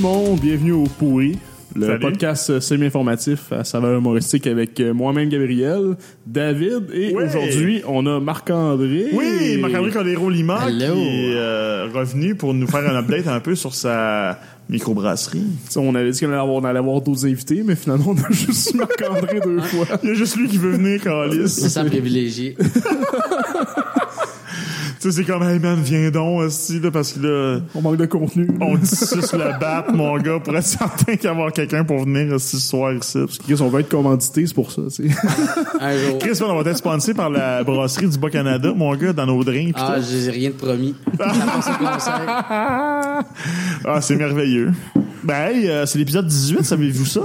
Le monde, bienvenue au Pourri, le Salut. podcast euh, semi-informatif à saveur humoristique avec euh, moi-même Gabriel, David et Ouais. aujourd'hui on a Marc-André. Oui, Marc-André Colero-Lima Hello. qui est euh, revenu pour nous faire un update un peu sur sa microbrasserie. Tu sais, On avait dit qu'on allait avoir, on allait avoir d'autres invités, mais finalement on a juste Marc-André deux fois. Il y a juste lui qui veut venir, Calis. C'est ça privilégié. tu sais, c'est comme, hey man, viens donc, aussi, là, parce que là, On manque de contenu. on dit suce le bat, mon gars, pour être certain qu'il y avoir quelqu'un pour venir aussi ce soir ici. Chris, on veut être commandité, c'est pour ça. tu sais. Un jour. Chris, on va être sponsé par la brasserie du Bas-Canada, mon gars, dans nos drinks. pis Ah, j'ai rien de promis. Ah, c'est merveilleux. Ben, hey, euh, c'est l'épisode 18, savez-vous ça?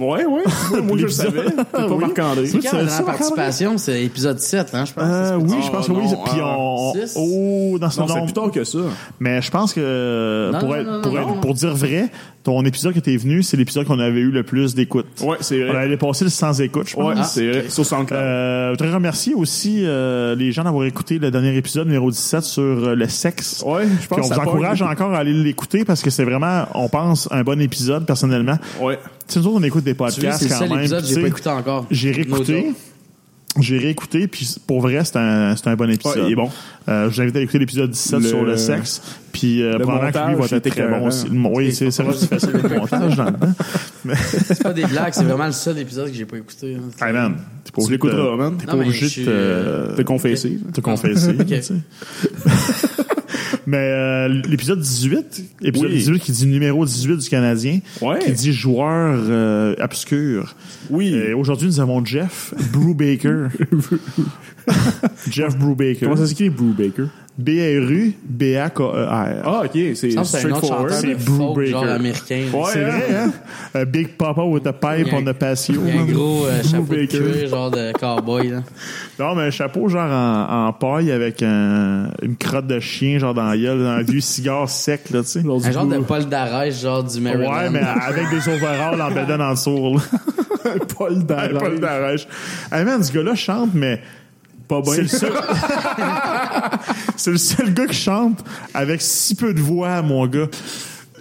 Ouais, ouais. Moi, moi, je le savais. C'est pas Oui. Marc-André. C'est quand la participation? C'est épisode 7, hein, je pense. Euh, oui, je Ah, pense que oui. Puis ah, on, six? oh, dans ce Non, c'est nombre. plus tard que ça. Mais je pense que Non, pour, non, être, non, pour, non, être- non. pour dire vrai, ton épisode que t'es venu, c'est l'épisode qu'on avait eu le plus d'écoute. Ouais, c'est On vrai. allait passer le sans écoute, je pense. Ouais, Ah, c'est vrai. ok. Sur SoundCloud. Euh, je voudrais remercier aussi euh, les gens d'avoir écouté le dernier épisode numéro 17 sur euh, le sexe. ouais, je pense Puis on que vous encourage encore à aller l'écouter parce que c'est vraiment, on pense, un bon épisode personnellement. Ouais. Tu nous autres, on écoute des vois, podcasts c'est le quand seul même. épisode que puis j'ai pas écouté encore. J'ai réécouté. J'ai réécouté, puis pour vrai, c'est un, c'est un bon épisode. Ouais, il est bon. Euh, je vous invite à écouter l'épisode 17 Le- sur le sexe. Puis euh, probablement que lui va être très bon aussi. Oui, c'est c'est vrai que c'est facile le montage dans le temps. C'est pas des blagues, c'est vraiment le seul épisode que j'ai pas écouté. hein. Hey man, t'es pas Tu obligé de euh, te- T'es confessé. te confesser. Mais euh, l'épisode 18, épisode Oui. 18 qui dit numéro 18 du Canadien, Ouais. qui dit joueur euh, obscur. Oui. Et aujourd'hui, nous avons Jeff Brubaker. Jeff Brubaker. Comment ça s'écrit Brubaker? B-R-U-B-A-K-E-R. Ah, ok, c'est straightforward. C'est Breaker. genre américain. Ouais. C'est vrai, hein? A Big Papa with a pipe on a patio. Il y a un gros euh, chapeau de cuir, genre de cowboy. Là. Non, mais un chapeau genre en, en paille avec un, une crotte de chien genre dans la gueule, un vieux cigare sec, là, tu sais. Un genre de Paul Darèche, genre du Maryland. Ouais, mais avec des overalls en bedaine en dessous, là. Paul Hey, Darèche. Paul Darèche. Hey man, ce gars-là chante, mais Pas bien. c'est le seul... c'est le seul gars qui chante avec si peu de voix, mon gars.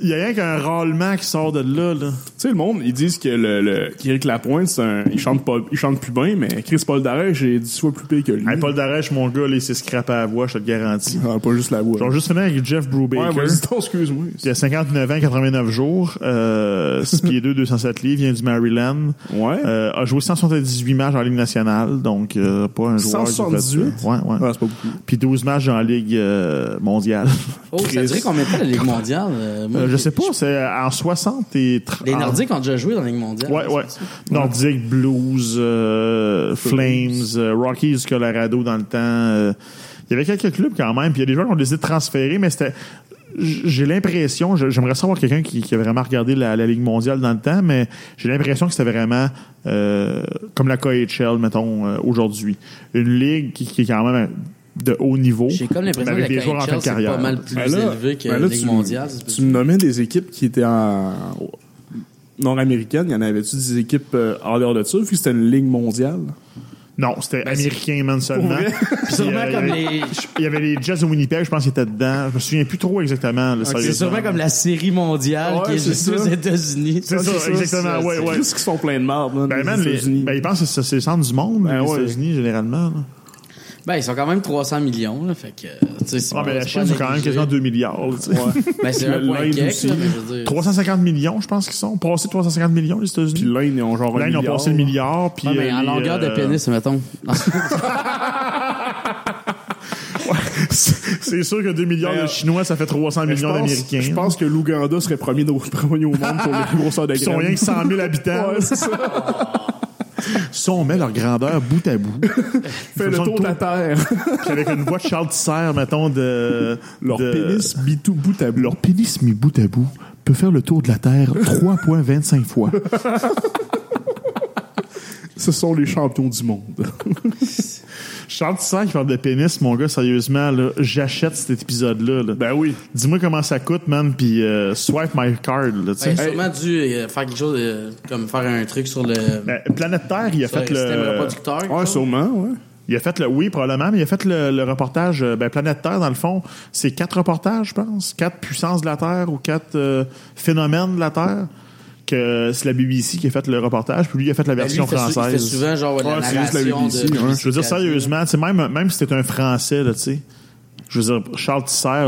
Il y a rien qu'un râlement qui sort de là, là. Tu sais, le monde, ils disent que le, le qu'Éric Lapointe, c'est un, il chante pas, il chante plus bien, mais Chris Paul Darèche est dix fois plus pire que lui. Hey, Paul Darèche, mon gars, là, il s'est scrappé à la voix, je te le garantis. Ah, pas juste la voix. Je vais juste avec Jeff Brubaker. ouais, vas-y, excuse-moi. Il a 59 ans, 89 jours, euh, 6 pieds 2, 207 livres, vient du Maryland. Ouais. Euh, a joué 178 matchs en Ligue nationale, donc euh, pas un joueur... qui fait 178? ça. Ouais, ouais. Ah, c'est pas beaucoup. Puis 12 matchs en Ligue euh, mondiale. Oh, ça Chris. dirait combien de temps la Ligue mondiale? Euh, moi, Euh, je sais pas, c'est en 60 et... tr- Les en- Nordiques ont déjà joué dans la Ligue mondiale. Ouais, ouais. Nordique, Blues, euh, Flames, euh, Rockies du Colorado dans le temps. euh, il y avait quelques clubs quand même, puis il y a des joueurs qui ont décidé de transférer, mais c'était... J'ai l'impression, j'aimerais savoir quelqu'un qui, qui a vraiment regardé la, la Ligue mondiale dans le temps, mais j'ai l'impression que c'était vraiment euh, comme la KHL, mettons, euh, aujourd'hui. Une ligue qui, qui est quand même de haut niveau. J'ai comme l'impression que des joueurs en fin de c'est carrière. pas mal plus Ben là- élevé que ben la Ligue tu- mondiale. Tu me nommais des équipes qui étaient en nord-américaines. Il y en avait-tu des équipes euh, en dehors de ça, vu que c'était une ligue mondiale? Non, c'était américain, man, seulement. Puis, Sûrement euh, il y comme avait- les- Il y avait les Jets de Winnipeg, je pense qu'ils étaient dedans. Je me souviens plus trop exactement. C'est sûrement comme la série mondiale Ouais, qui est c'est juste ça. aux États-Unis. C'est ça, exactement, ouais, ouais. Juste qu'ils sont pleins de marde, Ben, les les, États-Unis. ben, ils pensent que c'est c'est le centre du monde, Ben, les ouais. États-Unis, généralement. là. Ben, ils sont quand même 300 millions, là, fait que, tu sais, c'est Ah, pas- ben, la Chine, c'est quand même quasiment 2 milliards. là, tu sais. Ben, c'est un point l'Inde là, mais je veux dire. 350 millions, je pense qu'ils sont. Passés 350 millions, les Puis États-Unis. l'Inde, ils ont genre un Là, ils ont passé le milliard. Puis, Ouais, mais euh, en les, longueur de euh, pénis, mettons. C'est sûr que 2 milliards de euh, Chinois, ça fait 300 Mais je millions d'Américains. Je pense que l'Ouganda serait premier, au- premier au monde pour les grosseurs de Ils sont rien que 100 000 habitants. Ouais, c'est ça. Si on met leur grandeur bout à bout, Fait le tour de la Terre. puis avec une voix de Charles Tisser, mettons, de... Leur de- pénis mis tout bout à bout. Leur pénis mis bout à bout peut faire le tour de la Terre 3,25 fois. Ce sont les champions du monde. Charles Tisser qui parle de pénis, mon gars, sérieusement, là, j'achète cet épisode-là. là. ben oui. Dis-moi comment ça coûte, man, puis euh, swipe my card, là, tu sais. Ben, sûrement dû euh, faire quelque chose, euh, comme faire un truc sur le, Ben, Planète Terre, il a sur fait le système le... reproducteur. Ouais, sûrement, ouais. Il Il a fait le, oui, probablement, mais il a fait le, le reportage, euh, ben, Planète Terre, dans le fond. C'est quatre reportages, je pense. Quatre puissances de la Terre ou quatre euh, phénomènes de la Terre. Que c'est la BBC qui a fait le reportage, puis lui, il a fait la Ben, lui, version française. souvent genre ouais, la Ouais, c'est juste la BBC, de, ouais. Je veux dire, sérieusement, même, même si c'était un Français, là, tu sais. Je veux dire, Charles Tisser,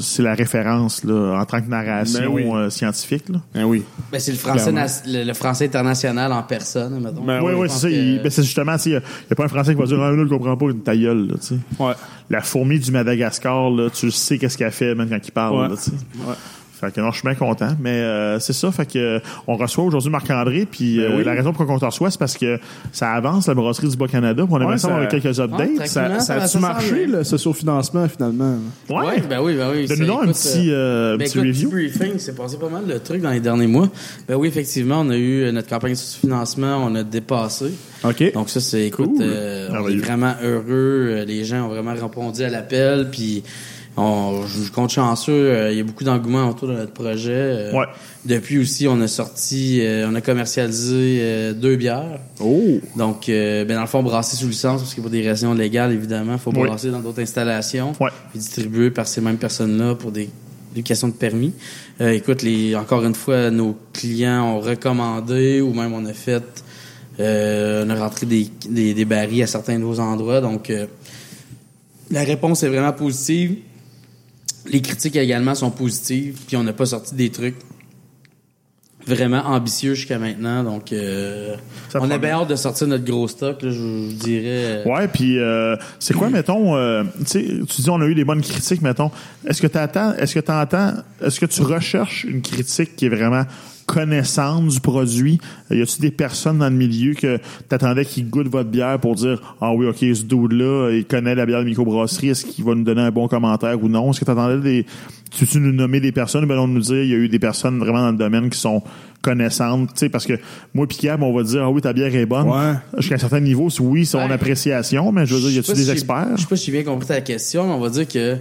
c'est la référence, là, en tant que narration Ben oui. euh, scientifique, là. Ben oui. Ben, c'est le français, le, le français international en personne, mettons. Ben oui, oui, c'est ça. il- ben, c'est justement, tu il n'y a, pas un Français qui va dire, ah, là, je comprends pas une ta gueule, là, tu sais. Ouais. La fourmi du Madagascar, là, tu sais qu'est-ce qu'elle fait, même quand il parle, Ouais. là, tu sais. Ouais. Fait que non, je suis bien content. Mais euh, c'est ça, fait que euh, on reçoit aujourd'hui Marc-André, puis euh, Ben oui. la raison pour qu'on te reçoit, c'est parce que ça avance la brasserie du Bas-Canada, puis on aimerait Ouais, ça ça- quelques updates. Ouais, Ça, a-tu marché, le sociofinancement, finalement? Ouais, ben oui, ben oui. Donne-nous un petit, euh, Ben petit écoute, review. petit briefing, c'est passé pas mal de trucs dans les derniers mois. Ben oui, effectivement, on a eu euh, notre campagne de financement, on a dépassé. OK. Donc ça, c'est, écoute, Cool. euh, on est vraiment heureux. Euh, Les gens ont vraiment répondu à l'appel, puis on, je compte chanceux. euh, Il y a beaucoup d'engouement autour de notre projet. Euh, Ouais. Depuis aussi, on a sorti, euh, on a commercialisé euh, deux bières. Oh! Donc, euh, ben dans le fond, brasser sous licence, parce qu'il y a pas des raisons légales, évidemment. Il faut Oui. brasser dans d'autres installations. Ouais. Puis distribuer par ces mêmes personnes-là pour des, des questions de permis. Euh, écoute, les, encore une fois, nos clients ont recommandé ou même on a fait, euh, on a rentré des, des, des barils à certains de vos endroits. Donc, euh, la réponse est vraiment positive. Les critiques également sont positives. Puis on n'a pas sorti des trucs vraiment ambitieux jusqu'à maintenant. Donc, euh, on a bien hâte de sortir notre gros stock. Là, je, je dirais. euh, Ouais, puis euh, c'est quoi, mettons, euh, tu dis on a eu des bonnes critiques, mettons. Est-ce que tu attends, est-ce que tu entends, est-ce que tu recherches une critique qui est vraiment connaissante du produit? Y a-tu des personnes dans le milieu que t'attendais qu'ils goûtent votre bière pour dire ah oui, ok, ce dude-là, il connaît la bière de microbrasserie, est-ce qu'il va nous donner un bon commentaire ou non? Est-ce que t'attendais des, tu veux nous nommer des personnes, ben non nous dire il y a eu des personnes vraiment dans le domaine qui sont connaissantes, tu sais, parce que moi puis Gab, on va dire ah oui, ta bière est bonne. Ouais. Jusqu'à un certain niveau, c'est- oui, c'est mon Ouais. appréciation, mais je veux dire, y a-tu pas des si experts? Je sais pas si j'ai bien compris ta question, mais on va dire que,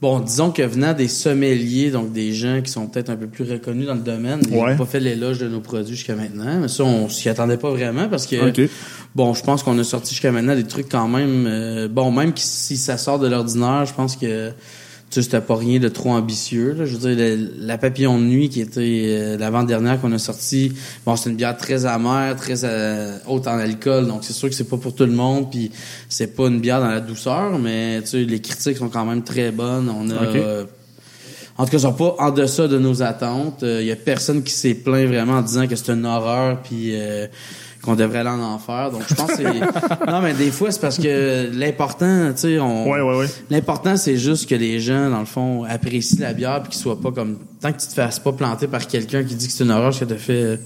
bon, disons que venant des sommeliers, donc des gens qui sont peut-être un peu plus reconnus dans le domaine, ils Ouais. n'ont pas fait l'éloge de nos produits jusqu'à maintenant. Mais ça, on s'y attendait pas vraiment parce que, bon, je pense qu'on a sorti jusqu'à maintenant des trucs quand même, euh, bon, même que si ça sort de l'ordinaire, je pense que, tu sais, c'était pas rien de trop ambitieux. Là. Je veux dire, le- la papillon de nuit qui était euh, l'avant-dernière qu'on a sortie, bon, c'est une bière très amère, très euh, haute en alcool, donc c'est sûr que c'est pas pour tout le monde, puis c'est pas une bière dans la douceur, mais tu sais, les critiques sont quand même très bonnes. On a euh, en tout cas, ils sont pas en deçà de nos attentes. Il y a personne qui s'est plaint vraiment en disant que c'est une horreur puis euh, qu'on devrait aller en enfer. Donc je pense que c'est Non mais des fois c'est parce que l'important, tu sais, on Ouais, ouais, ouais. L'important c'est juste que les gens dans le fond apprécient la bière puis qu'ils soient pas comme tant que tu te fasses pas planter par quelqu'un qui dit que c'est une horreur ce que t'as fait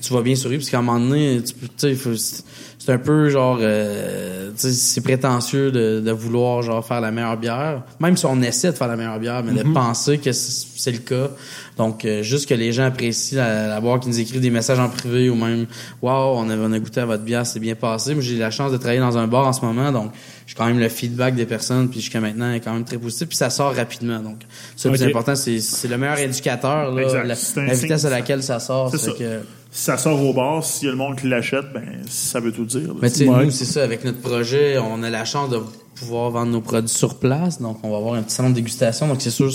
tu vas bien sourire parce qu'à un moment donné tu sais c'est un peu genre euh, tu sais c'est prétentieux de, de vouloir genre faire la meilleure bière même si on essaie de faire la meilleure bière mais de penser que c'est c'est le cas donc euh, juste que les gens apprécient la, la bière qui nous écrivent des messages en privé ou même waouh on a, on a goûté à votre bière c'est bien passé mais j'ai la chance de travailler dans un bar en ce moment donc j'ai quand même le feedback des personnes puis jusqu'à maintenant est quand même très positif puis ça sort rapidement donc ça le plus important c'est c'est le meilleur indicateur là, la, vitesse à laquelle ça sort C'est ça. que Si ça sort au bar, s'il y a le monde qui l'achète, ben, ça veut tout dire. là. Mais tu nous, c'est ça, avec notre projet, on a la chance de pouvoir vendre nos produits sur place. Donc, on va avoir un petit salon de dégustation. Donc, c'est sûr,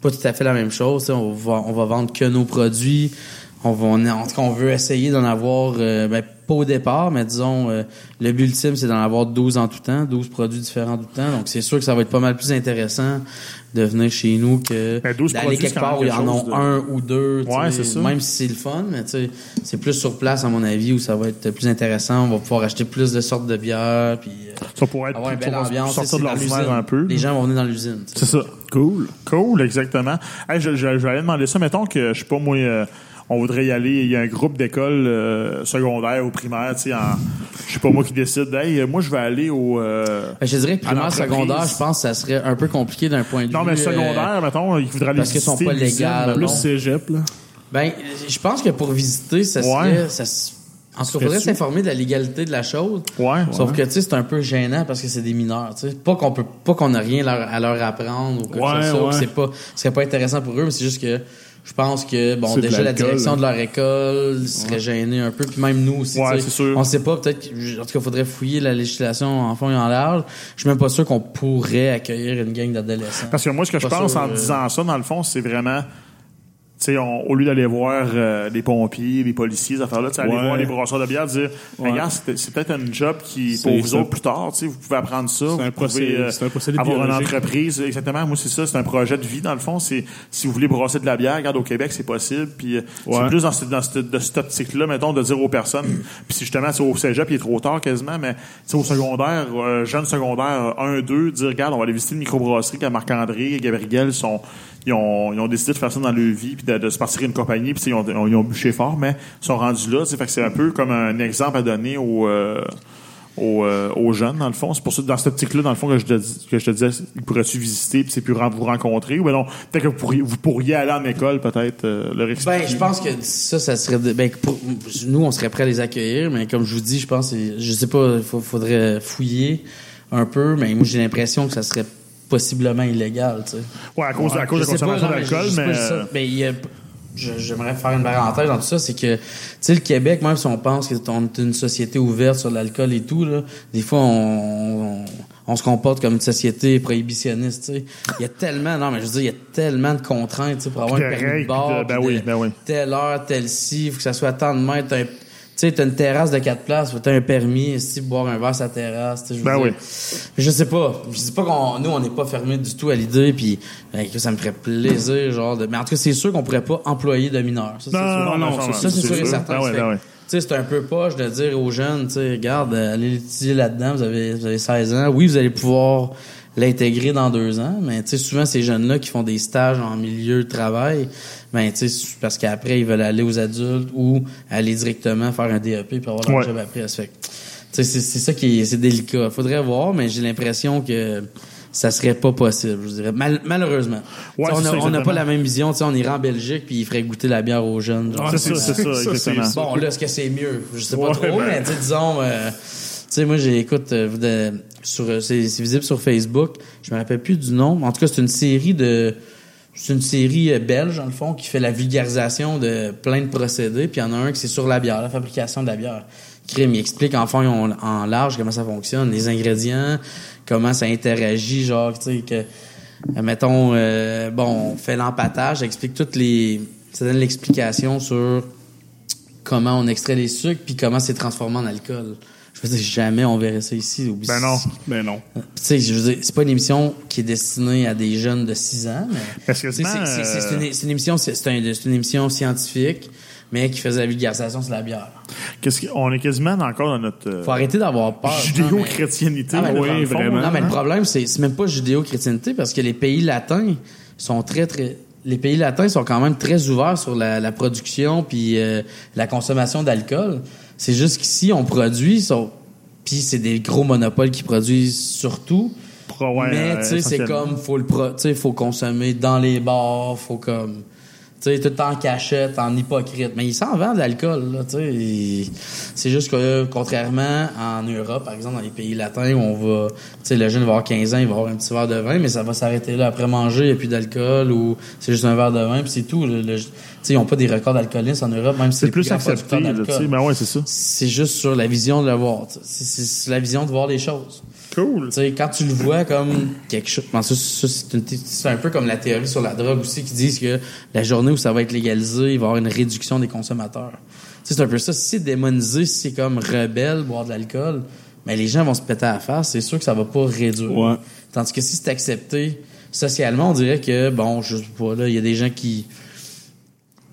pas tout à fait la même chose. On va, on va vendre que nos produits. On va, on, en tout cas, on veut essayer d'en avoir, euh, ben, pas au départ, mais disons, euh, le but ultime, c'est d'en avoir 12 en tout temps, 12 produits différents en tout temps. Donc, c'est sûr que ça va être pas mal plus intéressant de venir chez nous que Ben, 12 d'aller produits, quelque part où il y en a de- un ou deux. tu Ouais, c'est ça. Même si c'est le fun, mais tu sais, c'est plus sur place, à mon avis, où ça va être plus intéressant. On va pouvoir acheter plus de sortes de bières, puis euh, Ça pourrait être avoir une belle ambiance. sortir de l'ordinaire l'usine. un peu. Les gens vont venir dans l'usine. tu sais. C'est ça. Cool. Cool, exactement. Hey, je, je, je vais aller demander ça. Mettons que, je sais pas, moi, euh, on voudrait y aller. Il y a un groupe d'écoles euh, secondaires ou primaires, tu sais, en, je sais pas moi qui décide. Hey, euh, moi, je vais aller au. euh, Ben, je dirais primaire, secondaire, je pense que ça serait un peu compliqué d'un point de non, vue. mais euh, secondaire, mettons, ils voudraient aller parce qu'ils sont visiter pas légales. Plus non. cégep, là. Ben, je pense que pour visiter, ça serait. Ouais. Ça, en tout cas, faudrait s'informer de la légalité de la chose. Ouais. Sauf que, tu sais, c'est un peu gênant parce que c'est des mineurs, tu sais. Pas qu'on peut, pas qu'on a rien leur- à leur apprendre ou quelque Ouais, chose de ça, ouais. c'est pas, ce serait pas intéressant pour eux, mais c'est juste que, Je pense que bon déjà la direction de leur école serait gênée un peu puis même nous aussi. Ouais, sûr. On sait pas peut-être en tout cas faudrait fouiller la législation en fond et en large. Je suis même pas sûr qu'on pourrait accueillir une gang d'adolescents. Parce que moi, ce que je pense sûr, en euh, disant ça, dans le fond, c'est vraiment. Tu sais, on- au lieu d'aller voir euh, les pompiers, les policiers, tu sais, aller Ouais. voir les brasseurs de bière, dire Ouais. Regarde, c'est peut-être un job qui, pour vous autres plus tard, tu sais, vous pouvez apprendre ça. vous un pouvez, euh, c'est un procédé avoir une entreprise. Exactement. Moi, c'est ça. C'est un projet de vie, dans le fond. C'est si vous voulez brasser de la bière, regarde, au Québec, c'est possible. Puis euh, c'est plus dans, cette- dans cette, de cette optique-là, mettons, de dire aux personnes. puis si justement, c'est au cégep, il est trop tard quasiment, mais au secondaire, euh, jeune secondaire 1, 2, dire, regarde, on va aller visiter une microbrasserie qu'à Marc-André et Gabriel sont ils ont, ils ont décidé de faire ça dans leur vie puis de, se partir une compagnie puis ils ont, ont bûché fort mais ils sont rendus là que c'est un peu comme un exemple à donner aux euh, euh, aux jeunes dans le fond c'est pour ça dans cette optique là dans le fond que je te, que je te disais pourrais-tu visiter puis c'est plus vous rencontrer ou non peut-être que vous pourriez, vous pourriez aller en école peut-être euh, leur expliquer Ben, je pense que ça, ça serait. ben, nous, on serait prêts à les accueillir, mais comme je vous dis, je pense, je sais pas, il faudrait fouiller un peu, mais moi, j'ai l'impression que ça serait possiblement illégal, tu sais. ouais à cause à cause de la consommation mais d'alcool mais, euh. Mais j'aimerais faire une parenthèse dans tout ça, c'est que, tu sais, le Québec, même si on pense qu'on est une société ouverte sur l'alcool et tout, là, des fois, on, on, on se comporte comme une société prohibitionniste, tu sais. Il y a tellement, non, mais je veux dire, il y a tellement de contraintes, tu sais, pour avoir un permis de ben oui, ben oui. Telle heure, telle ci, faut que ça soit à tant de mètres, sais, t'as une terrasse de quatre places, faut t'as un permis, si boire un verre sur la terrasse, tu sais, je veux Ben dire. oui. Je sais pas. Je dis pas qu'on, nous, on n'est pas fermé du tout à l'idée, puis que ça me ferait plaisir, genre. De... Mais en tout cas, c'est sûr qu'on pourrait pas employer de mineurs. Ça, c'est non, non, non, non, ça, c'est sûr et certain. Ben ben que, ouais. Tu sais, c'est un peu poche de dire aux jeunes, tu sais, regarde, euh, allez l'étudier là-dedans, vous avez, vous avez 16 ans. Oui, vous allez pouvoir l'intégrer dans deux ans, mais tu sais, souvent, ces jeunes-là qui font des stages en milieu de travail, ben, tu sais, parce qu'après, ils veulent aller aux adultes ou aller directement faire un DEP puis avoir leur Ouais. job après. Ça fait que, tu sais, c'est c'est ça qui est, c'est délicat. Faudrait voir, mais j'ai l'impression que ça serait pas possible, je dirais. Mal- malheureusement. Ouais, on c'est ça, a- on n'a pas la même vision. Tu sais, on irait en Belgique puis ils feraient goûter la bière aux jeunes. genre. c'est ça c'est ça Ça, c'est exactement ça. Bon, là, est-ce que c'est mieux? Je sais pas Ouais, trop, ben. mais tu sais, disons, euh, sais, moi, j'ai, écoute, euh, sur, euh, c'est, visible sur Facebook. Je me rappelle plus du nom. En tout cas, c'est une série de, c'est une série euh, belge, dans le fond, qui fait la vulgarisation de plein de procédés. Puis il y en a un qui c'est sur la bière, la fabrication de la bière. Crime, il explique en fond en, en large comment ça fonctionne, les ingrédients, comment ça interagit, genre, tu sais, que, euh, mettons, euh, bon, on fait l'empattage, explique toutes les, ça donne l'explication sur comment on extrait les sucres puis comment c'est transformé en alcool. Je veux dire, jamais on verrait ça ici. Ben non Ben non. Tu sais, je veux dire, c'est pas une émission qui est destinée à des jeunes de 6 ans, mais Parce que c'est, une, une émission, c'est, c'est un- c'est une émission scientifique, mais qui faisait la vulgarisation sur la bière. qu'est-ce qu'on est quasiment encore dans notre euh, Faut arrêter d'avoir peur. Mais- judéo-chrétienité Ah, oui, vraiment. Non, mais le hein? problème, c'est, même pas judéo-chrétienté parce que les pays latins sont très, très. Les pays latins sont quand même très ouverts sur la, la production puis euh, la consommation d'alcool. C'est juste qu'ici, on produit, puis c'est des gros monopoles qui produisent surtout. Pro- ouais, mais tu sais, c'est comme faut le pro, tu sais, faut consommer dans les bars, faut comme tu sais tout en cachette, en hypocrite, mais ils s'en vendent de l'alcool là, tu sais. et C'est juste que contrairement en Europe, par exemple dans les pays latins où on va tu sais le jeune va avoir 15 ans, il va avoir un petit verre de vin, mais ça va s'arrêter là après manger, il n'y a plus d'alcool ou c'est juste un verre de vin puis c'est tout. Le- le- ils ont pas des records d'alcoolisme en Europe même si c'est plus accepté sais ben ouais c'est ça C'est juste sur la vision de le voir. C'est- la vision de voir les choses. cool quand tu le vois comme quelque chose, bon, c'est un peu comme la théorie sur la drogue aussi qui disent que la journée où ça va être légalisé, il va y avoir une réduction des consommateurs. C'est un peu ça. Si c'est démonisé, si c'est comme rebelle, boire de l'alcool, mais les gens vont se péter à la face, c'est sûr que ça va pas réduire. Ouais. Tandis que si c'est accepté socialement, on dirait que, bon, je sais pas, là, il y a des gens qui,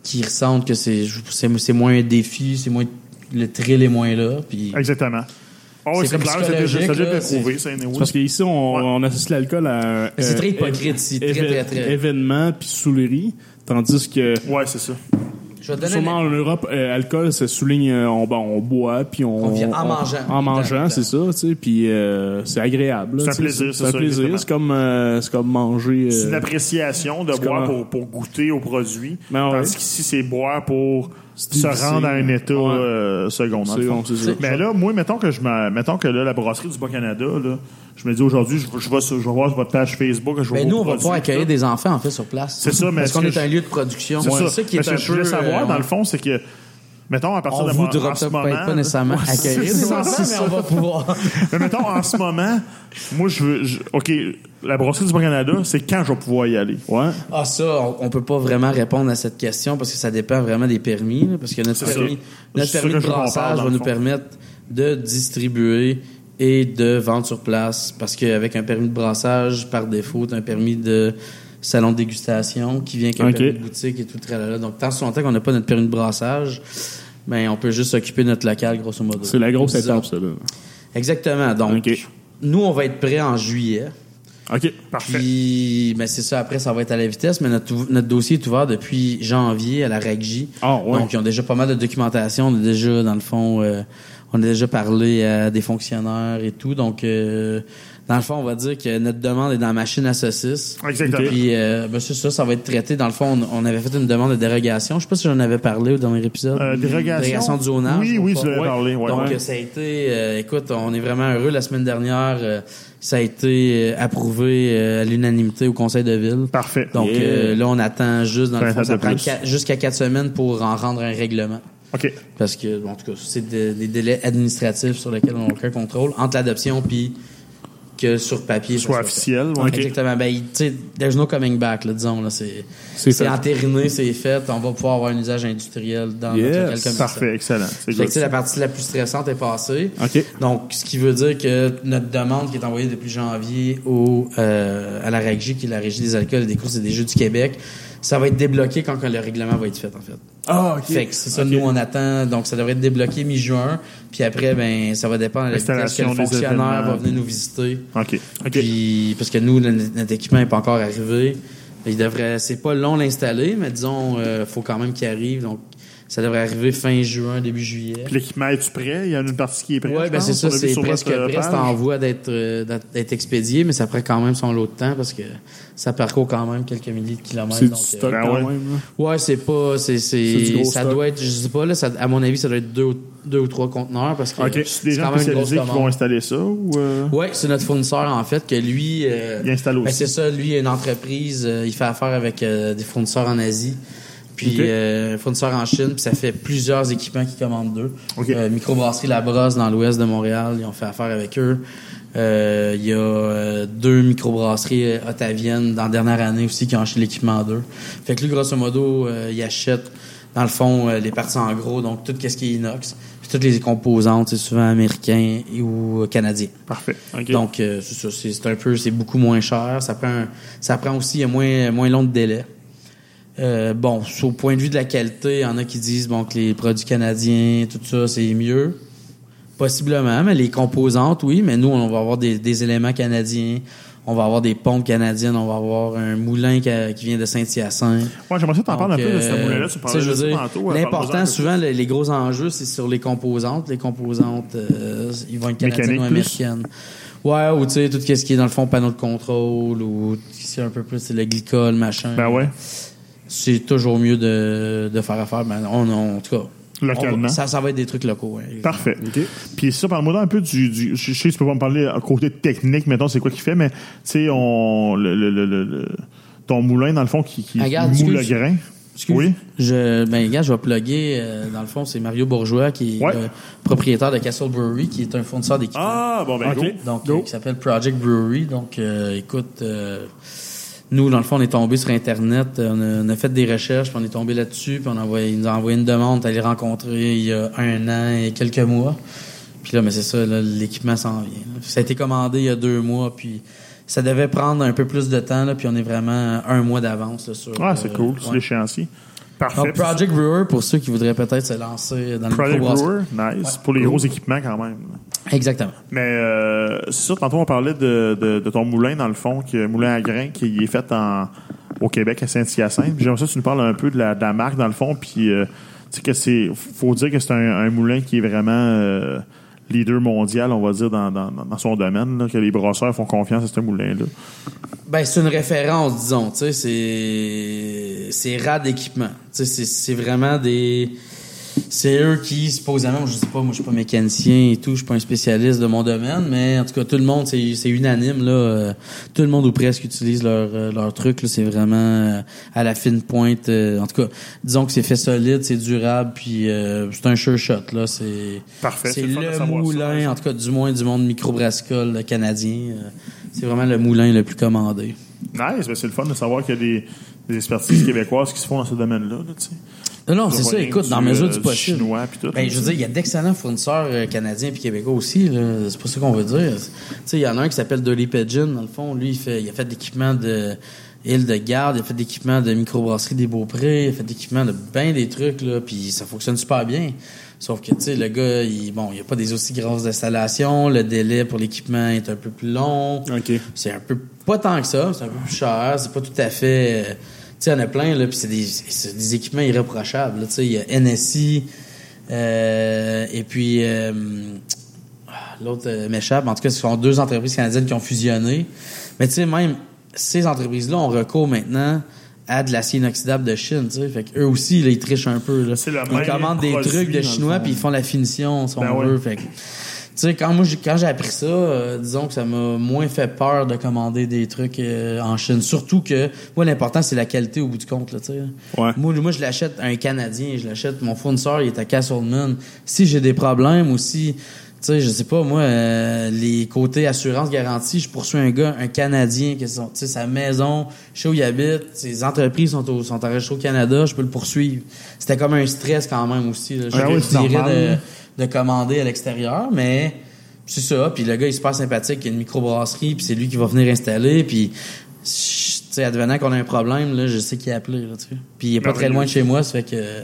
qui ressentent que c'est, c'est, c'est moins un défi, c'est moins, le thrill est moins là, puis exactement oh, C'est c'est comme clair ça a déjà- déjà prouvé. C'est parce qu'ici, on, Ouais. on associe l'alcool à. C'est euh, très hypocrite ici, très, très, très. Événement puis saoulerie. Tandis que. ouais c'est ça je vais te donner Sûrement en Europe, euh, alcool, ça souligne, euh, on, on boit, puis on... On vient en mangeant. En mangeant, c'est ça, tu sais, puis euh, c'est agréable. C'est un plaisir, C'est c'est un ça, plaisir, exactement. c'est comme, euh, c'est comme manger... c'est euh, une appréciation de c'est boire pour, pour goûter au produit Ben ouais. tandis qu'ici c'est boire pour se rendre à un état Ouais. euh, second. dans le C'est fond. bon, c'est ça. Mais là, moi, mettons que je me, mettons que là, la brasserie du Bas-Canada, là, je me dis aujourd'hui, je, je vais, sur- je vais voir sur votre page Facebook, je vais Ben, nous, on va pouvoir accueillir des enfants, en fait, sur place. C'est ça, mais Parce qu'on que est un lieu de production. C'est ça. qui est un que je voulais savoir, euh, dans le fond, c'est que, mettons, à partir On de vous en drop ce moment, peut-être pas nécessairement Ouais, accueillir c'est des ça, enfants, mais on va pouvoir. Mais mettons, en ce moment, moi, je veux, OK, la brasserie du Bas-Canada, c'est quand je vais pouvoir y aller. Ouais. Ah, ça, on, on peut pas vraiment répondre à cette question parce que ça dépend vraiment des permis. là, parce que notre permis, notre de brassage va nous permettre de distribuer et de vendre sur place. Parce qu'avec un permis de brassage, par défaut, t'as un permis de salon de dégustation qui vient avec un Ok. permis de boutique et tout tralala. Donc, tant soit longtemps qu'on n'a pas notre permis de brassage, ben, on peut juste s'occuper de notre local, grosso modo. C'est la grosse étape, ça, là. Exactement. Donc, nous, on va être prêts en juillet. OK. Parfait. Puis, ben c'est ça. Après, ça va être à la vitesse, mais notre, notre dossier est ouvert depuis janvier à la RAGJ. Ah, ouais. Donc, ils ont déjà pas mal de documentation. On a déjà, dans le fond, euh, on a déjà parlé à des fonctionnaires et tout. Donc, euh, dans le fond, on va dire que notre demande est dans la machine à saucisses. Exactement. Puis, euh, ben, c'est ça, ça va être traité. Dans le fond, on, on avait fait une demande de dérogation. Je sais pas si j'en avais parlé au dernier épisode. Euh, dérogation? Dérogation de zonage. Oui, oui, tu l'avais parlé, ouais. Donc, Ouais. ça a été, euh, écoute, on est vraiment heureux. La semaine dernière, euh, ça a été euh, approuvé euh, à l'unanimité au conseil de ville. Parfait. Donc Yeah. euh, là, on attend juste, dans le fond, ça prend jusqu'à quatre semaines pour en rendre un règlement. OK. Parce que, bon, en tout cas, c'est de- des délais administratifs sur lesquels on n'a aucun contrôle entre l'adoption puis que sur papier. Soit fait. officiel. ouais. Exactement. Ben, tu sais, there's no coming back, là, disons. Là, c'est, C'est c'est fait. entériné, c'est fait. On va pouvoir avoir un usage industriel dans Yes. notre local commercial. Parfait, excellent. C'est Fait que, good. tu sais, la partie la plus stressante est passée. OK. Donc, ce qui veut dire que notre demande qui est envoyée depuis janvier au, euh, à la RAGJ, qui est la Régie des alcools et des courses et des jeux du Québec, ça va être débloqué quand le règlement va être fait, en fait. Ah, OK. Fait que c'est ça, nous, on attend. Donc, ça devrait être débloqué mi-juin. Puis après, ben, ça va dépendre de la vitesse que L'installation le fonctionnaire va venir nous visiter. OK. OK. Puis, parce que nous, notre équipement n'est pas encore arrivé. Il devrait, c'est pas long l'installer, mais disons, euh, faut quand même qu'il arrive. Donc, ça devrait arriver fin juin, début juillet. Puis l'équipement, es-tu prêt? Il y a une partie qui est prête. Ouais, je ben c'est ça, c'est presque euh, prêt, c'est en voie d'être euh, expédié, mais ça prend quand même son lot de temps parce que ça parcourt quand même quelques milliers de kilomètres. C'est du donc, euh, stock Ben quand même, là. Ouais, c'est pas, c'est, ça stock. doit être, je sais pas là, ça, à mon avis, ça doit être deux, ou- deux ou trois conteneurs parce que OK. C'est des gens quand même une grosse spécialisés qui vont installer ça ou. euh, Ouais, c'est notre fournisseur en fait que lui, euh, Il installe ben, aussi. c'est ça, lui, il a une entreprise, euh, il fait affaire avec euh, des fournisseurs en Asie. Puis Ok. euh, fournisseur en Chine, puis ça fait plusieurs équipements qui commandent d'eux. Ok. Euh, Microbrasserie La Brosse dans l'ouest de Montréal, ils ont fait affaire avec eux. Euh, Il y a euh, deux microbrasseries ottaviennes dans la dernière année aussi qui ont acheté l'équipement d'eux. Fait que lui, grosso modo, euh, il achète dans le fond euh, les parties en gros, donc tout ce qui est inox, puis toutes les composantes, c'est souvent américain ou canadien. Parfait. OK. Donc euh, c'est ça, c'est un peu, c'est beaucoup moins cher. Ça prend, ça prend aussi il y a moins moins long de délai. Euh, bon, au point de vue de la qualité, il y en a qui disent bon que les produits canadiens, tout ça, c'est mieux. Possiblement, mais les composantes, oui, mais nous, on va avoir des, des éléments canadiens, on va avoir des pompes canadiennes, on va avoir un moulin qui, a- qui vient de Saint-Hyacinthe. Ouais, j'aimerais ça t'en parler un peu de ce euh, moulin-là. Tu parlais de tantôt. euh, L'important, souvent, les, les gros enjeux, c'est sur les composantes. Les composantes, euh, ils vont être canadiennes ou plus? américaines. Ouais, ou tu sais, tout ce qui est dans le fond panneau de contrôle, ou c'est un peu plus c'est le glycol, machin. Ben ouais. C'est toujours mieux de, de faire affaire. Ben, on, on- en tout cas, Localement. ça, ça va être des trucs locaux. ouais. Parfait. OK. Puis ça, parle-moi un peu du, du- Je sais que tu peux pas me parler à côté technique, mettons, c'est quoi qu'il fait, mais tu sais, on. Le, le, le, le- le- ton moulin, dans le fond, qui, qui Ah, regarde, moule le grain. Excuse. Oui. Je, ben, gars, je vais plugger, euh, dans le fond, c'est Mario Bourgeois, qui est propriétaire de Castle Brewery, qui est un fournisseur d'équipements. Ah, bon, ben, OK. go. Donc, Go. euh, qui s'appelle Project Brewery. Donc, euh, écoute, euh, nous, dans le fond, on est tombé sur Internet, euh, on a, on a fait des recherches, puis on est tombé là-dessus, puis on a envoyé, il nous a envoyé une demande à les rencontrer il y a un an et quelques mois. Puis là, mais c'est ça, là, l'équipement s'en vient. là. Ça a été commandé il y a deux mois, puis ça devait prendre un peu plus de temps, là, puis on est vraiment un mois d'avance là, sur. Ah, c'est euh, cool, c'est ouais. l'échéancier. Parfait. Donc, Project Brewer, pour ceux qui voudraient peut-être se lancer dans le Project. Brewer, nice. Pour les gros équipements, quand même. Exactement. Mais euh, c'est ça, tantôt on parlait de, de, de ton moulin, dans le fond, qui est un moulin à grains qui est fait en, au Québec, à Saint-Hyacinthe. J'aimerais ça que tu nous parles un peu de la, de la marque, dans le fond, puis euh, tu sais que c'est... faut dire que c'est un, un moulin qui est vraiment euh, leader mondial, on va dire, dans, dans, dans son domaine, là, que les brasseurs font confiance à ce moulin-là. Ben, c'est une référence, disons. Tu sais, c'est c'est rad d'équipement. Tu sais, c'est vraiment des c'est eux qui, supposément, je sais pas, moi je suis pas mécanicien et tout, je suis pas un spécialiste de mon domaine, mais en tout cas, tout le monde, c'est c'est unanime, là. euh, tout le monde ou presque utilise leur, euh, leur truc, là. C'est vraiment euh, à la fine pointe. euh, en tout cas, disons que c'est fait solide, c'est durable, puis euh, c'est un sure shot, là. C'est Parfait, c'est le ça, moulin, en tout cas, du moins du monde microbrassicole canadien. euh, c'est vraiment le moulin le plus commandé. Nice, ben c'est le fun de savoir qu'il y a des, des expertises québécoises qui se font dans ce domaine-là. Là, tu sais. Non, non, c'est ça. Écoute, dans la mesure euh, du du possible. chinois puis tout, Ben, je veux dire, il y a d'excellents fournisseurs euh, canadiens puis québécois aussi. là. C'est pas ça qu'on veut dire. Tu sais, il y en a un qui s'appelle Dolly Pigeon. Dans le fond, lui, il fait, il a fait de l'équipement de île de garde, il a fait de l'équipement de microbrasserie des Beaupré, il a fait de l'équipement de bien des trucs là, puis ça fonctionne super bien. Sauf que tu sais, le gars, il, bon, il y a pas des aussi grosses installations, le délai pour l'équipement est un peu plus long. OK. C'est un peu pas tant que ça, c'est un peu plus cher, c'est pas tout à fait. euh, sais, il y en a plein là, puis c'est des, des équipements irréprochables. Tu sais, il y a NSI euh, et puis euh, ah, l'autre euh, m'échappe. En tout cas, ce sont deux entreprises canadiennes qui ont fusionné. Mais tu sais, même ces entreprises-là ont recours maintenant à de l'acier inoxydable de Chine, tu sais. Fait qu'eux aussi, là, ils trichent un peu, là. Ils commandent des trucs de chinois puis ils font la finition, si Ben on ouais. veut. Fait que, sais, quand moi, j'ai, quand j'ai appris ça, euh, disons que ça m'a moins fait peur de commander des trucs euh, en Chine. Surtout que, moi, l'important, c'est la qualité au bout du compte, là, tu sais. Ouais. Moi, moi, je l'achète à un Canadien, je l'achète, mon fournisseur, il est à Castleman. Si j'ai des problèmes ou si, tu sais, je sais pas, moi, euh, les côtés assurance garantie, je poursuis un gars, un Canadien, qui sont, tu sais, sa maison, je sais où il habite, ses entreprises sont, au, sont enregistrées au Canada, je peux le poursuivre. C'était comme un stress quand même aussi, là. Je Ah oui. De, de commander à l'extérieur, mais c'est ça. Puis le gars, il est super sympathique, il y a une microbrasserie, puis c'est lui qui va venir installer, puis tu sais, advenant qu'on a un problème, là, je sais qui appeler, là, tu sais. Puis il est pas très loin de chez moi, ça fait que euh,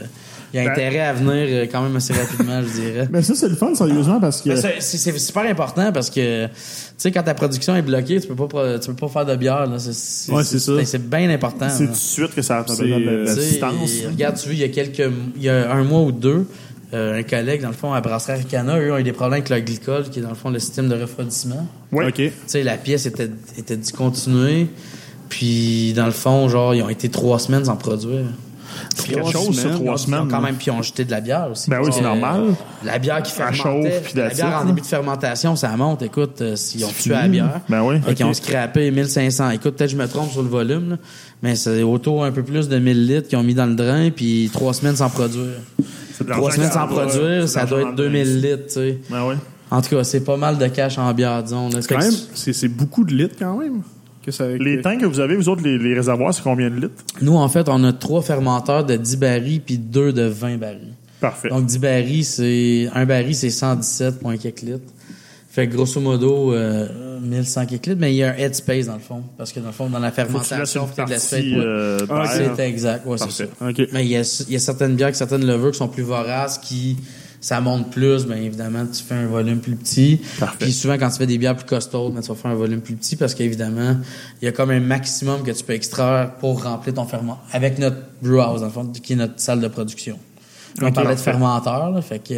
il y a Ben- intérêt à venir euh, quand même assez rapidement, je dirais. Mais ça, c'est le fun, sérieusement, parce que. Mais c'est- super important parce que, tu sais, quand ta production est bloquée, tu peux pas, tu peux pas faire de bière, là. C'est Ouais, c'est ça. C'est bien important. C'est tout de suite que ça a C'est, besoin de la sais, distance. Regarde, tu vois, il y a quelques, il y a un mois ou deux, euh, un collègue, dans le fond, à Brasserie Arcana, eux ont eu des problèmes avec le glycol, qui est dans le fond le système de refroidissement. Ouais. OK. Tu sais, la pièce était, était discontinuée. Puis, dans le fond, genre, ils ont été trois semaines sans produire. C'est quelque Trois chose, ça, semaines. trois Ils ont semaines. quand même, puis ils ont jeté de la bière aussi. Ben oui, c'est que, normal. euh, La bière qui fermentait. chauffe, puis la bière en début de fermentation, ça monte. Écoute, euh, s'ils ont tué la bière. Ben oui. Fait qu'ils ont scrappé 1500. Écoute, peut-être que je me trompe sur le volume, là, mais c'est autour un peu plus de 1000 litres qu'ils ont mis dans le drain, puis trois semaines sans produire. C'est Trois semaines sans produire, c'est ça doit être dans le 2000 litres, tu sais. Ben oui. En tout cas, c'est pas mal de cash en bière, disons. Fait Quand même, c'est c'est beaucoup de litres quand même. Que ça, Les tanks que vous avez, vous autres, les, les réservoirs, c'est combien de litres? Nous, en fait, on a trois fermenteurs de 10 barils puis deux de 20 barils. Parfait. Donc, 10 barils, c'est... Un baril, c'est 117 points quelques litres. Fait que, grosso modo, euh, 1100 quelques litres, mais il y a un headspace, dans le fond. Parce que, dans le fond, dans la fermentation, ait de ouais. euh, Ah. C'est exact, ouais, c'est ça. Parfait. OK. Mais il y a, il y a certaines bières, certaines levures qui sont plus voraces, qui ça monte plus, bien évidemment, tu fais un volume plus petit. Parfait. Puis souvent, quand tu fais des bières plus costaudes, ben, tu vas faire un volume plus petit parce qu'évidemment, il y a comme un maximum que tu peux extraire pour remplir ton ferment. Avec notre brew house, dans le fond, qui est notre salle de production. On parlait de fermenteur, là, fait que...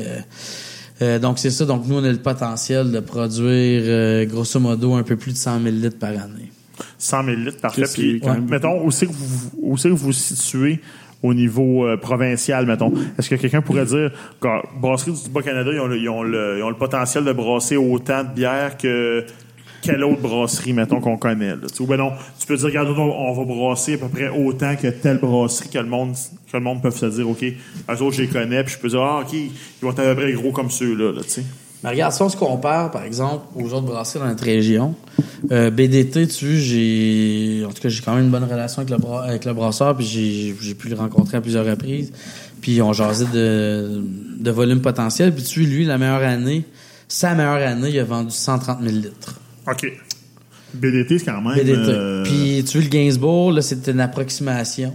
euh, donc c'est ça. Donc nous, on a le potentiel de produire euh, grosso modo un peu plus de 100 000 litres par année. 100 000 litres, parfait. Puis, mettons, où c'est que vous où c'est que vous vous situez au niveau euh, provincial, mettons? Est-ce que quelqu'un pourrait dire, que Brasserie du Bas-Canada, ils ont, le, ils, ont le, ils ont le potentiel de brasser autant de bière que quelle autre brasserie, mettons, qu'on connaît? Ou ben non, tu peux dire, regarde, on, on va brasser à peu près autant que telle brasserie que le monde, que le monde peut se dire, OK, eux autres, je les connais, puis je peux dire, ah, OK, ils vont être à peu près gros comme ceux-là, là. Mais regarde, si on se compare, par exemple, aux autres brasseries dans notre région, euh, BDT, tu j'ai, en tout cas, j'ai quand même une bonne relation avec le, brasseur, puis j'ai, pu le rencontrer à plusieurs reprises. Puis on jasait de, de volume potentiel. Puis tu lui, la meilleure année, sa meilleure année, il a vendu 130 000 litres. OK. BDT, c'est quand même... BDT. euh, Puis tu vois, le Gainsbourg, là, c'était une approximation.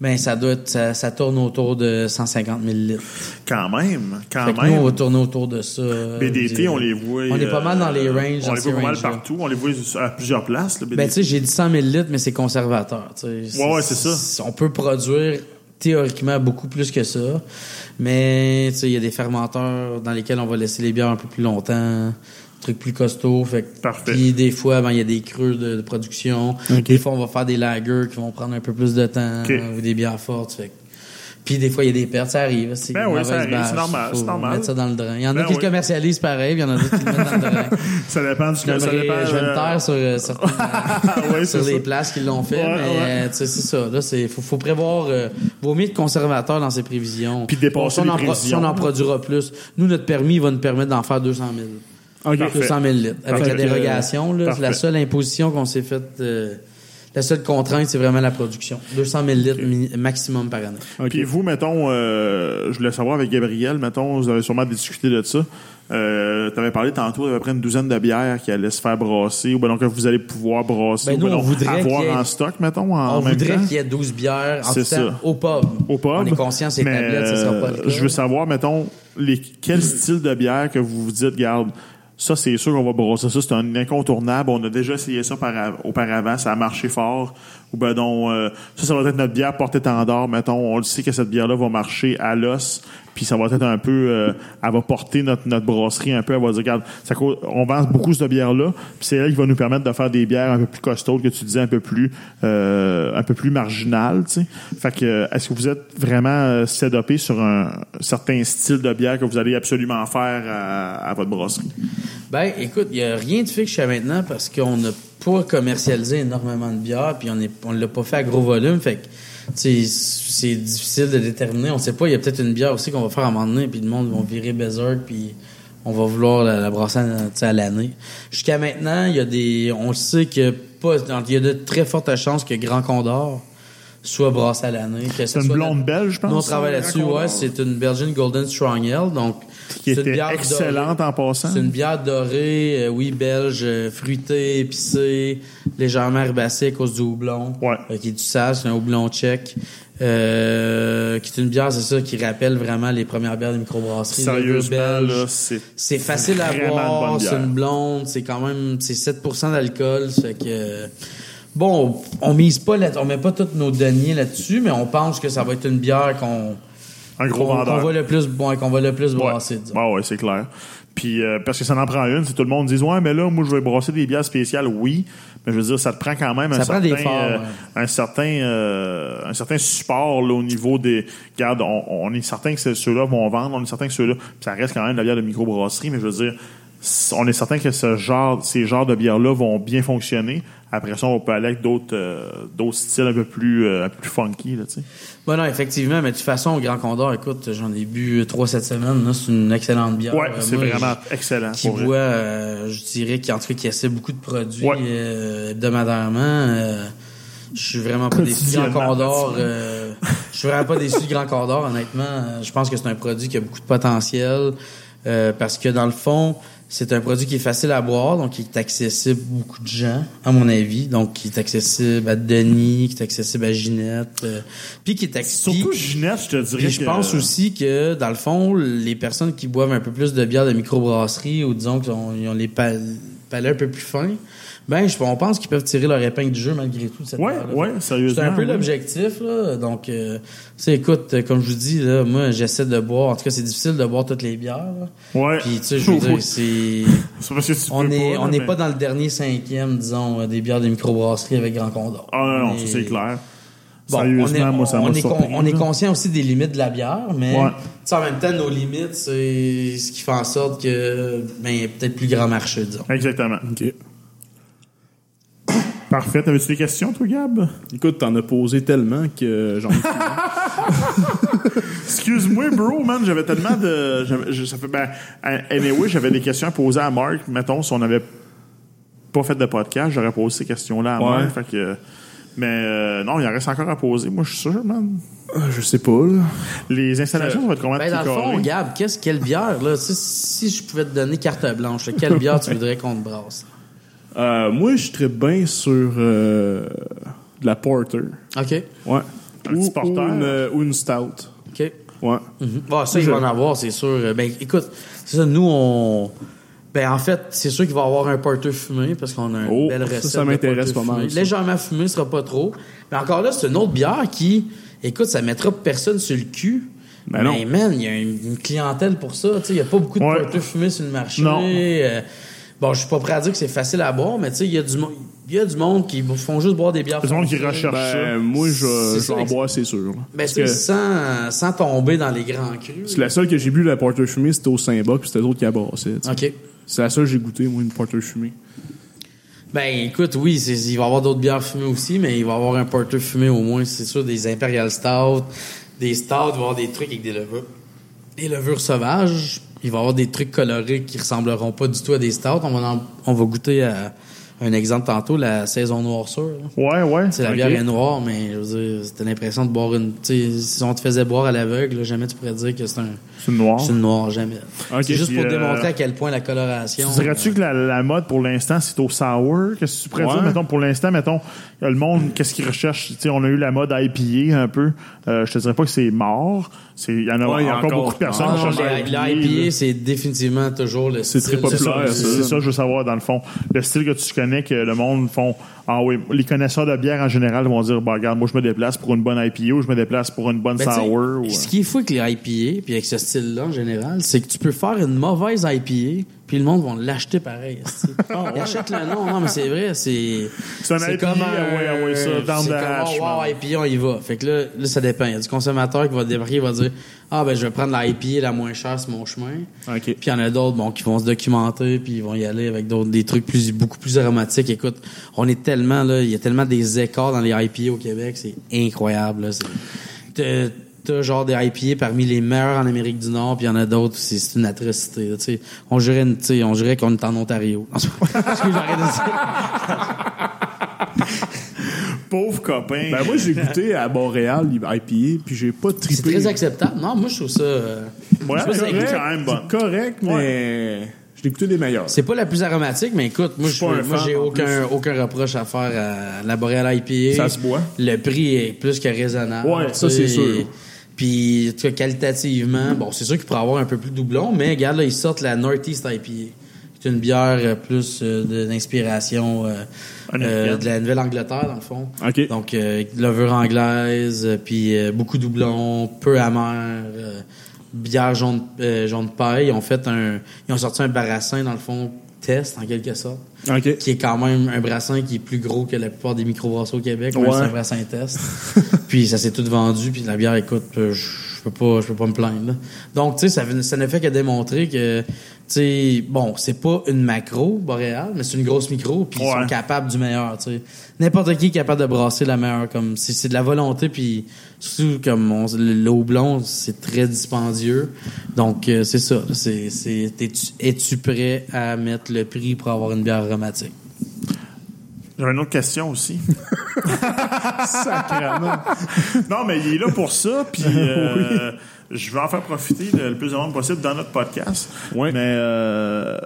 Ben, ça doit être, ça, ça tourne autour de 150 000 litres. quand même, quand Fait que même. nous, on va tourner autour de ça. BDT, on les voit. On est pas mal dans les euh, ranges, On les voit pas mal partout. On les voit à plusieurs places, le BDT. Ben, tu sais, j'ai dit 100 000 litres, mais c'est conservateur. Ouais, ouais, c'est ça. On peut produire théoriquement beaucoup plus que ça, mais tu sais, il y a des fermenteurs dans lesquels on va laisser les bières un peu plus longtemps, trucs plus costauds. Fait que- Parfait. Puis des fois, ben, il y a des creux de, de production. Ok. Des fois, on va faire des lagers qui vont prendre un peu plus de temps ou des bières fortes. Fait que- Puis des fois, il y a des pertes, ça arrive. C'est Ben oui, ça arrive, c'est normal, faut c'est normal. mettre ça dans le drain. Il y en a Ben qui oui. le commercialisent pareil, puis il y en a d'autres qui le mettent dans le drain. Ça dépend du Je ça dépend, je vais me euh, taire sur, euh, certaines- ouais, sur les ça. places qui l'ont fait, Ouais, mais ouais. euh, tu sais, c'est ça. Là, c'est faut, faut prévoir. Euh, vaut mieux être conservateur dans ses prévisions. Puis dépasser si on les en pro- prévisions. Si on en produira plus, nous notre permis va nous permettre d'en faire 200 000. OK. Parfait. 200 000 litres. Avec Parfait. la dérogation, là, c'est la seule imposition qu'on s'est faite. euh, la seule contrainte, c'est vraiment la production. 200 000 litres maximum par année. OK. Puis vous, mettons, euh, je voulais savoir avec Gabriel, mettons, vous avez sûrement discuté de ça. Euh, tu avais parlé tantôt d'à peu près une douzaine de bières qui allaient se faire brasser, ou ben donc que vous allez pouvoir brasser, Ben, ou nous, ben on donc voudrait avoir ait- en stock, mettons, en On même voudrait temps? qu'il y ait 12 bières en C'est tout temps au pub. Au pub? On est conscient, ces Mais, tablettes, ça sera pas le euh, cas. Je veux savoir, mettons, les, quel style de bière que vous vous dites, garde, ça, c'est sûr qu'on va brasser ça. C'est un incontournable. On a déjà essayé ça par- auparavant. Ça a marché fort. Ou ben donc, euh, ça, ça va être notre bière porte-étendard. Mettons, on le sait que cette bière-là va marcher à l'os. Puis ça va être un peu... euh, elle va porter notre, notre brasserie un peu. Elle va dire, regarde, ça, on vend beaucoup de bière-là. Puis c'est elle qui va nous permettre de faire des bières un peu plus costaudes, que tu disais, un peu plus euh, un peu plus marginales. tu sais. Fait que, est-ce que vous êtes vraiment sédopé sur un certain style de bière que vous allez absolument faire à, votre brasserie? Ben, écoute, il n'y a rien de fixe jusqu'à maintenant parce qu'on n'a pas commercialisé énormément de bière, puis on on l'a pas fait à gros volume, fait que, c'est difficile de déterminer. On sait pas, il y a peut-être une bière aussi qu'on va faire à un moment donné, puis le monde va virer berserk, puis on va vouloir la, la brasser à, l'année. Jusqu'à maintenant, il y a des, on sait que pas, il y a de très fortes chances que Grand Condor soit brassé à l'année. C'est une blonde belge, je pense. Nous, on travaille ça, là-dessus, ouais. C'est une Belgian Golden Strong Ale, donc. Qui c'est une bière excellente dorée. en passant. C'est une bière dorée, euh, oui, belge, euh, fruitée, épicée, légèrement herbacée à cause du houblon. Ouais. Euh, qui est du sage, c'est un houblon tchèque. Euh, qui est une bière, c'est ça, qui rappelle vraiment les premières bières de microbrasserie. Sérieusement, là, c'est... C'est facile à boire, c'est une blonde, c'est quand même c'est 7% d'alcool, fait que bon, on mise pas là, on met pas tous nos deniers là-dessus, mais on pense que ça va être une bière qu'on Un gros qu'on vendeur. qu'on va le plus bon, qu'on va le plus brasser, disons. Ouais, ouais, c'est clair. Puis euh, parce que ça en prend une, c'est tout le monde dit ouais, mais là moi je vais brasser des bières spéciales, oui, mais je veux dire ça te prend quand même un prend certain des forts, euh, ouais. un certain euh, un certain support là, au niveau des regarde, on, on est certain que ceux-là vont vendre, on est certain que ceux-là puis ça reste quand même de la bière de microbrasserie, mais je veux dire on est certain que ce genre, ces genres de bières-là vont bien fonctionner. Après ça, on peut aller avec d'autres, euh, d'autres styles un peu plus, euh, un peu plus funky, là, tu sais. Bon, non, effectivement, mais de toute façon, au Grand Condor, écoute, j'en ai bu euh, trois cette semaine, c'est une excellente bière. Ouais, Euh, c'est vraiment excellent. qui boit, euh, je dirais qu'en tout cas, qui essaie beaucoup de produits Ouais. euh, hebdomadairement. euh, je suis vraiment pas déçu du Grand Condor. je suis vraiment pas déçu du Grand Condor, honnêtement. Je pense que c'est un produit qui a beaucoup de potentiel euh, parce que dans le fond, c'est un produit qui est facile à boire, donc qui est accessible à beaucoup de gens, à mon avis. Donc, qui est accessible à Denis, qui est accessible à Ginette, euh, puis qui est accessible. Surtout Ginette, je te dirais Puis je pense aussi que, dans le fond, les personnes qui boivent un peu plus de bière de microbrasserie ou disons qu'ils ont, ils ont les pal- palais un peu plus fins, ben, je, on pense qu'ils peuvent tirer leur épingle du jeu malgré tout. de Cette Ouais, ouais, sérieusement. C'est un peu l'objectif, là. Donc, euh, tu sais, écoute, comme je vous dis, là, moi, j'essaie de boire. En tout cas, c'est difficile de boire toutes les bières. là. Ouais. Puis, tu sais, je veux dire, c'est. C'est parce que tu On on n'est mais- pas dans le dernier cinquième, disons, euh, des bières de microbrasserie avec Grand Condor. Ah non, non, On ça est- c'est clair. Bon, Sérieusement, on est, moi, ça on m'a est, con- surpris. on est conscient aussi des limites de la bière, mais Ouais. tu sais, en même temps, nos limites, c'est ce qui fait en sorte que ben, il y a peut-être plus grand marché, disons. Exactement. OK. Parfait. T'avais-tu des questions, toi, Gab? Écoute, t'en as posé tellement que j'en ai Excuse-moi, bro, man, j'avais tellement de. je- ça fait, ben, anyway, j'avais des questions à poser à Marc. Mettons, si on n'avait pas fait de podcast, j'aurais posé ces questions-là à Ouais. Marc. Fait que, mais euh, non, il en reste encore à poser. Moi, je suis sûr, man. Je sais pas, là. Les installations, ça va être combien de Ben, dans le fond? Gab, qu'est-ce, quelle bière, là, si, si je pouvais te donner carte blanche, là, quelle bière tu voudrais qu'on te brasse? Euh, moi, je serais bien sur euh, de la porter. OK. Ouais. Un ou, petit porter. ou une, euh, ou une stout. OK. Ouais. Ah, ça, il va en avoir, c'est sûr. Euh, Ben, écoute, c'est ça, nous, on. Ben, en fait, c'est sûr qu'il va y avoir un porter fumé parce qu'on a une Oh, belle ça, recette. ça de m'intéresse pas mal, fumé. ça. Légèrement fumé, ce sera pas trop. Mais encore là, c'est une autre bière qui, écoute, ça mettra personne sur le cul. Ben non. Mais man, il y a une, clientèle pour ça. Tu sais, il y a pas beaucoup de Ouais. porter fumé sur le marché. Non. Euh, bon, je suis pas prêt à dire que c'est facile à boire, mais tu sais, il y a du mo- il y a du monde qui font juste boire des bières. Il y a du monde qui recherche Ben, ça. moi, je, je vais ça, en boire, c'est sûr. là. Ben, sans, sans tomber dans les grands crus. c'est la seule que j'ai bu, la porter fumée, c'était au Saint-Bas, puis c'était l'autre qui a brassé. OK. C'est la seule que j'ai goûté, moi, une porter fumée. Ben, écoute, oui, il va y avoir d'autres bières fumées aussi, mais il va y avoir un porter fumé au moins, c'est sûr, des Imperial Stout, des Stout, il va y avoir des trucs avec des levures. Des levures sauvages. Il va y avoir des trucs colorés qui ressembleront pas du tout à des Stouts. On va, en- on va goûter à un exemple tantôt, la saison noirceur. Ouais, ouais. C'est la bière est noire, mais je veux dire, c'était l'impression de boire une. Si on te faisait boire à l'aveugle, jamais tu pourrais dire que c'est un, C'est noir. c'est une noire, jamais. C'est juste puis, pour euh, démontrer à quel point la coloration. Tu dirais-tu que la, la mode pour l'instant, c'est au sour? Qu'est-ce que tu pourrais Ouais. dire, mettons, pour l'instant, mettons, le monde, qu'est-ce qu'il recherche? Tu sais, on a eu la mode IPA un peu. Euh, je te dirais pas que c'est mort. C'est, il y en a Ouais, y a encore, encore. beaucoup de personnes Ah qui non, cherchent l'IPA, c'est définitivement toujours le C'est style. très C'est ça, populaire, c'est ça. c'est ça que je veux savoir dans le fond. Le style que tu connais, que le monde font. Ah oui, les connaisseurs de bière en général vont dire, bah regarde, moi je me déplace pour une bonne IPA ou je me déplace pour une bonne Ben, sour. ou- Ce qui est fou avec les IPA, puis avec ce style-là en général, c'est que tu peux faire une mauvaise IPA, puis le monde va l'acheter pareil. Ils achètent le nom, non, mais c'est vrai, c'est. C'est un IPA, comme ah ouais, ah ouais, ça, the comme, hash, oh, wow. IPA, on y va. Fait que là, là, ça dépend. Il y a du consommateur qui va débarquer, il va dire, ah, ben, je vais prendre la IPA la moins chère sur mon chemin. OK. Puis il y en a d'autres bon, qui vont se documenter puis ils vont y aller avec d'autres des trucs plus beaucoup plus aromatiques. Écoute, on est tellement là, il y a tellement des écarts dans les IPA au Québec, c'est incroyable là, c'est t'as- genre des IPA parmi les meilleurs en Amérique du Nord, puis il y en a d'autres, c'est c'est une atrocité. là, tu sais. On jurait, une- tu sais, on jurait qu'on est en Ontario. Pauvre copain. Ben, moi, j'ai goûté à Montréal, IPA, puis j'ai pas trippé. C'est très acceptable. Non, moi je trouve ça. euh, ouais, je trouve ça c'est écoute, quand même bon. C'est correct, mais j'ai goûté des meilleurs. C'est pas la plus aromatique, mais écoute, moi, je, moi j'ai aucun, aucun reproche à faire à la Boreal IPA. Ça se boit. Le prix est plus que raisonnable. Ouais, ça, c'est sûr. Puis, en tout cas, qualitativement, bon, c'est sûr qu'il pourrait avoir un peu plus de doublon, mais regarde, là, ils sortent la Northeast IPA, qui est une bière euh, plus euh, d'inspiration euh, euh, de la Nouvelle-Angleterre, dans le fond. Donc, euh, levure anglaise, puis euh, beaucoup de doublons, peu amer, euh, bière jaune, euh, jaune de paille. Ils ont fait un, ils ont sorti un barassin dans le fond test en quelque sorte, OK. qui est quand même un brassin qui est plus gros que la plupart des microbrasseries au Québec. Ouais. C'est un brassin test. puis ça s'est tout vendu, puis la bière, écoute, euh, je peux pas, je peux pas me plaindre. là. Donc, tu sais, ça, ça ne fait que démontrer que, tu sais, bon, c'est pas une macro boréale, mais c'est une grosse micro, puis ils Ouais. sont capables du meilleur, tu sais. N'importe qui est capable de brasser la meilleure, comme, c'est c'est de la volonté, puis surtout, comme, on, le, houblon, c'est très dispendieux. Donc, euh, c'est ça. C'est, es-tu prêt à mettre le prix pour avoir une bière aromatique? J'avais une autre question aussi. Sacrément. non, mais il est là pour ça, puis euh, je vais en faire profiter le, le plus de monde possible dans notre podcast. Ouais. Mais euh,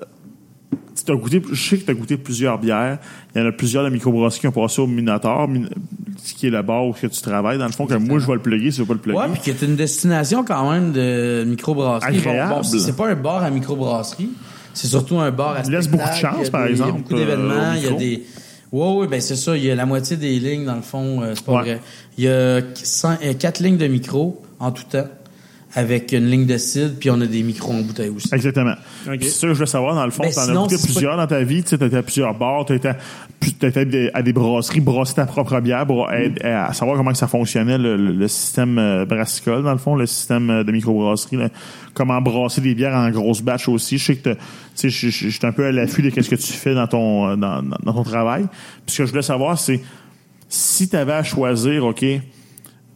tu as goûté, je sais que tu as goûté plusieurs bières. Il y en a plusieurs de microbrasseries qui ont passé au Minotaur, Min- ce qui est le bar où que tu travailles. Dans le fond, que moi, je vais le plugger si je veux pas le plugger. Ouais, puis qui est une destination quand même de microbrasserie. Agréable. Bon, bon, c'est pas un bar à microbrasserie, c'est surtout un bar à Il laisse beaucoup de chance, par des- Il y exemple, a beaucoup euh, d'événements, il y a micro. des... Ouais, ouais, ben c'est ça. Il y a la moitié des lignes, dans le fond, euh, c'est pas Ouais. vrai. Il y a cinq- euh, quatre lignes de micro en tout temps, avec une ligne de cidre, puis on a des micros en bouteille aussi. Exactement. Ok. C'est ça que je veux savoir, dans le fond. Ben, tu en as goûté plusieurs dans ta vie. Tu sais, à plusieurs bars, tu étais à des brasseries, brasser ta propre bière, bra- à, à savoir comment que ça fonctionnait, le, le- le système euh, brassicole, dans le fond, le système euh, de microbrasserie. là. Comment brasser des bières en grosse batch aussi. Je sais que t'as- tu sais, je suis un peu à l'affût de ce que tu fais dans ton, euh, dans, dans- dans ton travail. Puis ce que je voulais savoir, c'est si tu avais à choisir, OK,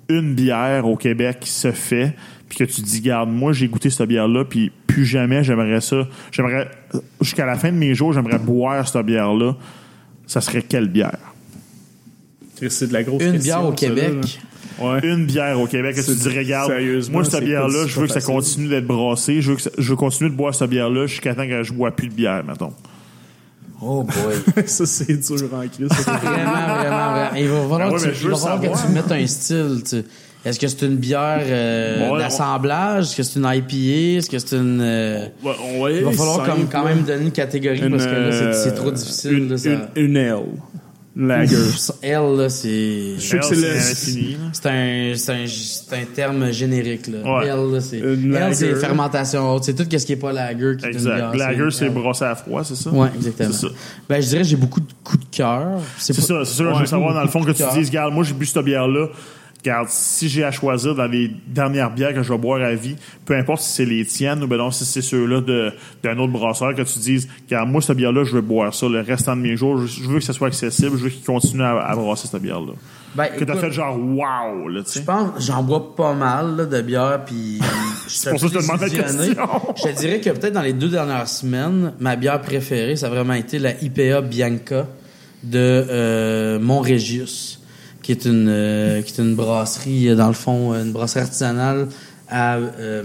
une bière au Québec qui se fait, puis que tu dis, garde, moi j'ai goûté cette bière-là, puis plus jamais j'aimerais ça. J'aimerais, jusqu'à la fin de mes jours, j'aimerais boire cette bière-là. Ça serait quelle bière? C'est de la grosse Une question, bière au Québec. Ouais. Une bière au Québec que tu C'est- dis, regarde, moi cette bière-là, je veux que ça facile. continue d'être brassé, je veux, que ça- je veux continuer de boire cette bière-là jusqu'à temps que je bois plus de bière, mettons. Oh boy. ça, c'est dur en crise. vraiment, vraiment, vraiment. Il va falloir, ouais, que, tu, je il veux va falloir que tu mettes un style. tu sais. Est-ce que c'est une bière euh, ouais, d'assemblage? Est-ce que c'est une IPA? Est-ce que c'est une... euh, Ouais, Il va falloir comme, quand même donner une catégorie parce que là, c'est- c'est trop difficile. Une, là, ça- une, une L. Lager. Elle, là, c'est. Je sais que c'est le-. C'est un, c'est un, c'est un terme générique, là. Ouais. Elle, là, c'est, Une elle, c'est fermentation haute. C'est tout ce qui est pas lager qui est une Exact. bière. Lager, c'est brossé à froid, c'est ça? Ouais, exactement. Ça. Ben, je dirais que j'ai beaucoup de coups de cœur. C'est pas- ça, c'est ça. je veux savoir, dans le fond, que tu dises, regarde, moi, j'ai bu cette bière-là. Regarde, si j'ai à choisir dans les dernières bières que je vais boire à vie, peu importe si c'est les tiennes ou ben non, si c'est ceux-là d'un autre brasseur, que tu dises, regarde, moi, cette bière-là, je veux boire ça le restant de mes jours. Je, je veux que ça soit accessible. Je veux qu'il continue à, à brasser cette bière-là. Ben, Que t'as fait genre, wow, là, tu sais. Je pense, j'en bois pas mal là, de bière, puis C'est pour ça que je te demande la question. Je te dirais que peut-être dans les deux dernières semaines, ma bière préférée, ça a vraiment été la IPA Bianca de euh, Montrégius, qui est une euh, qui est une brasserie euh, dans le fond, une brasserie artisanale à euh,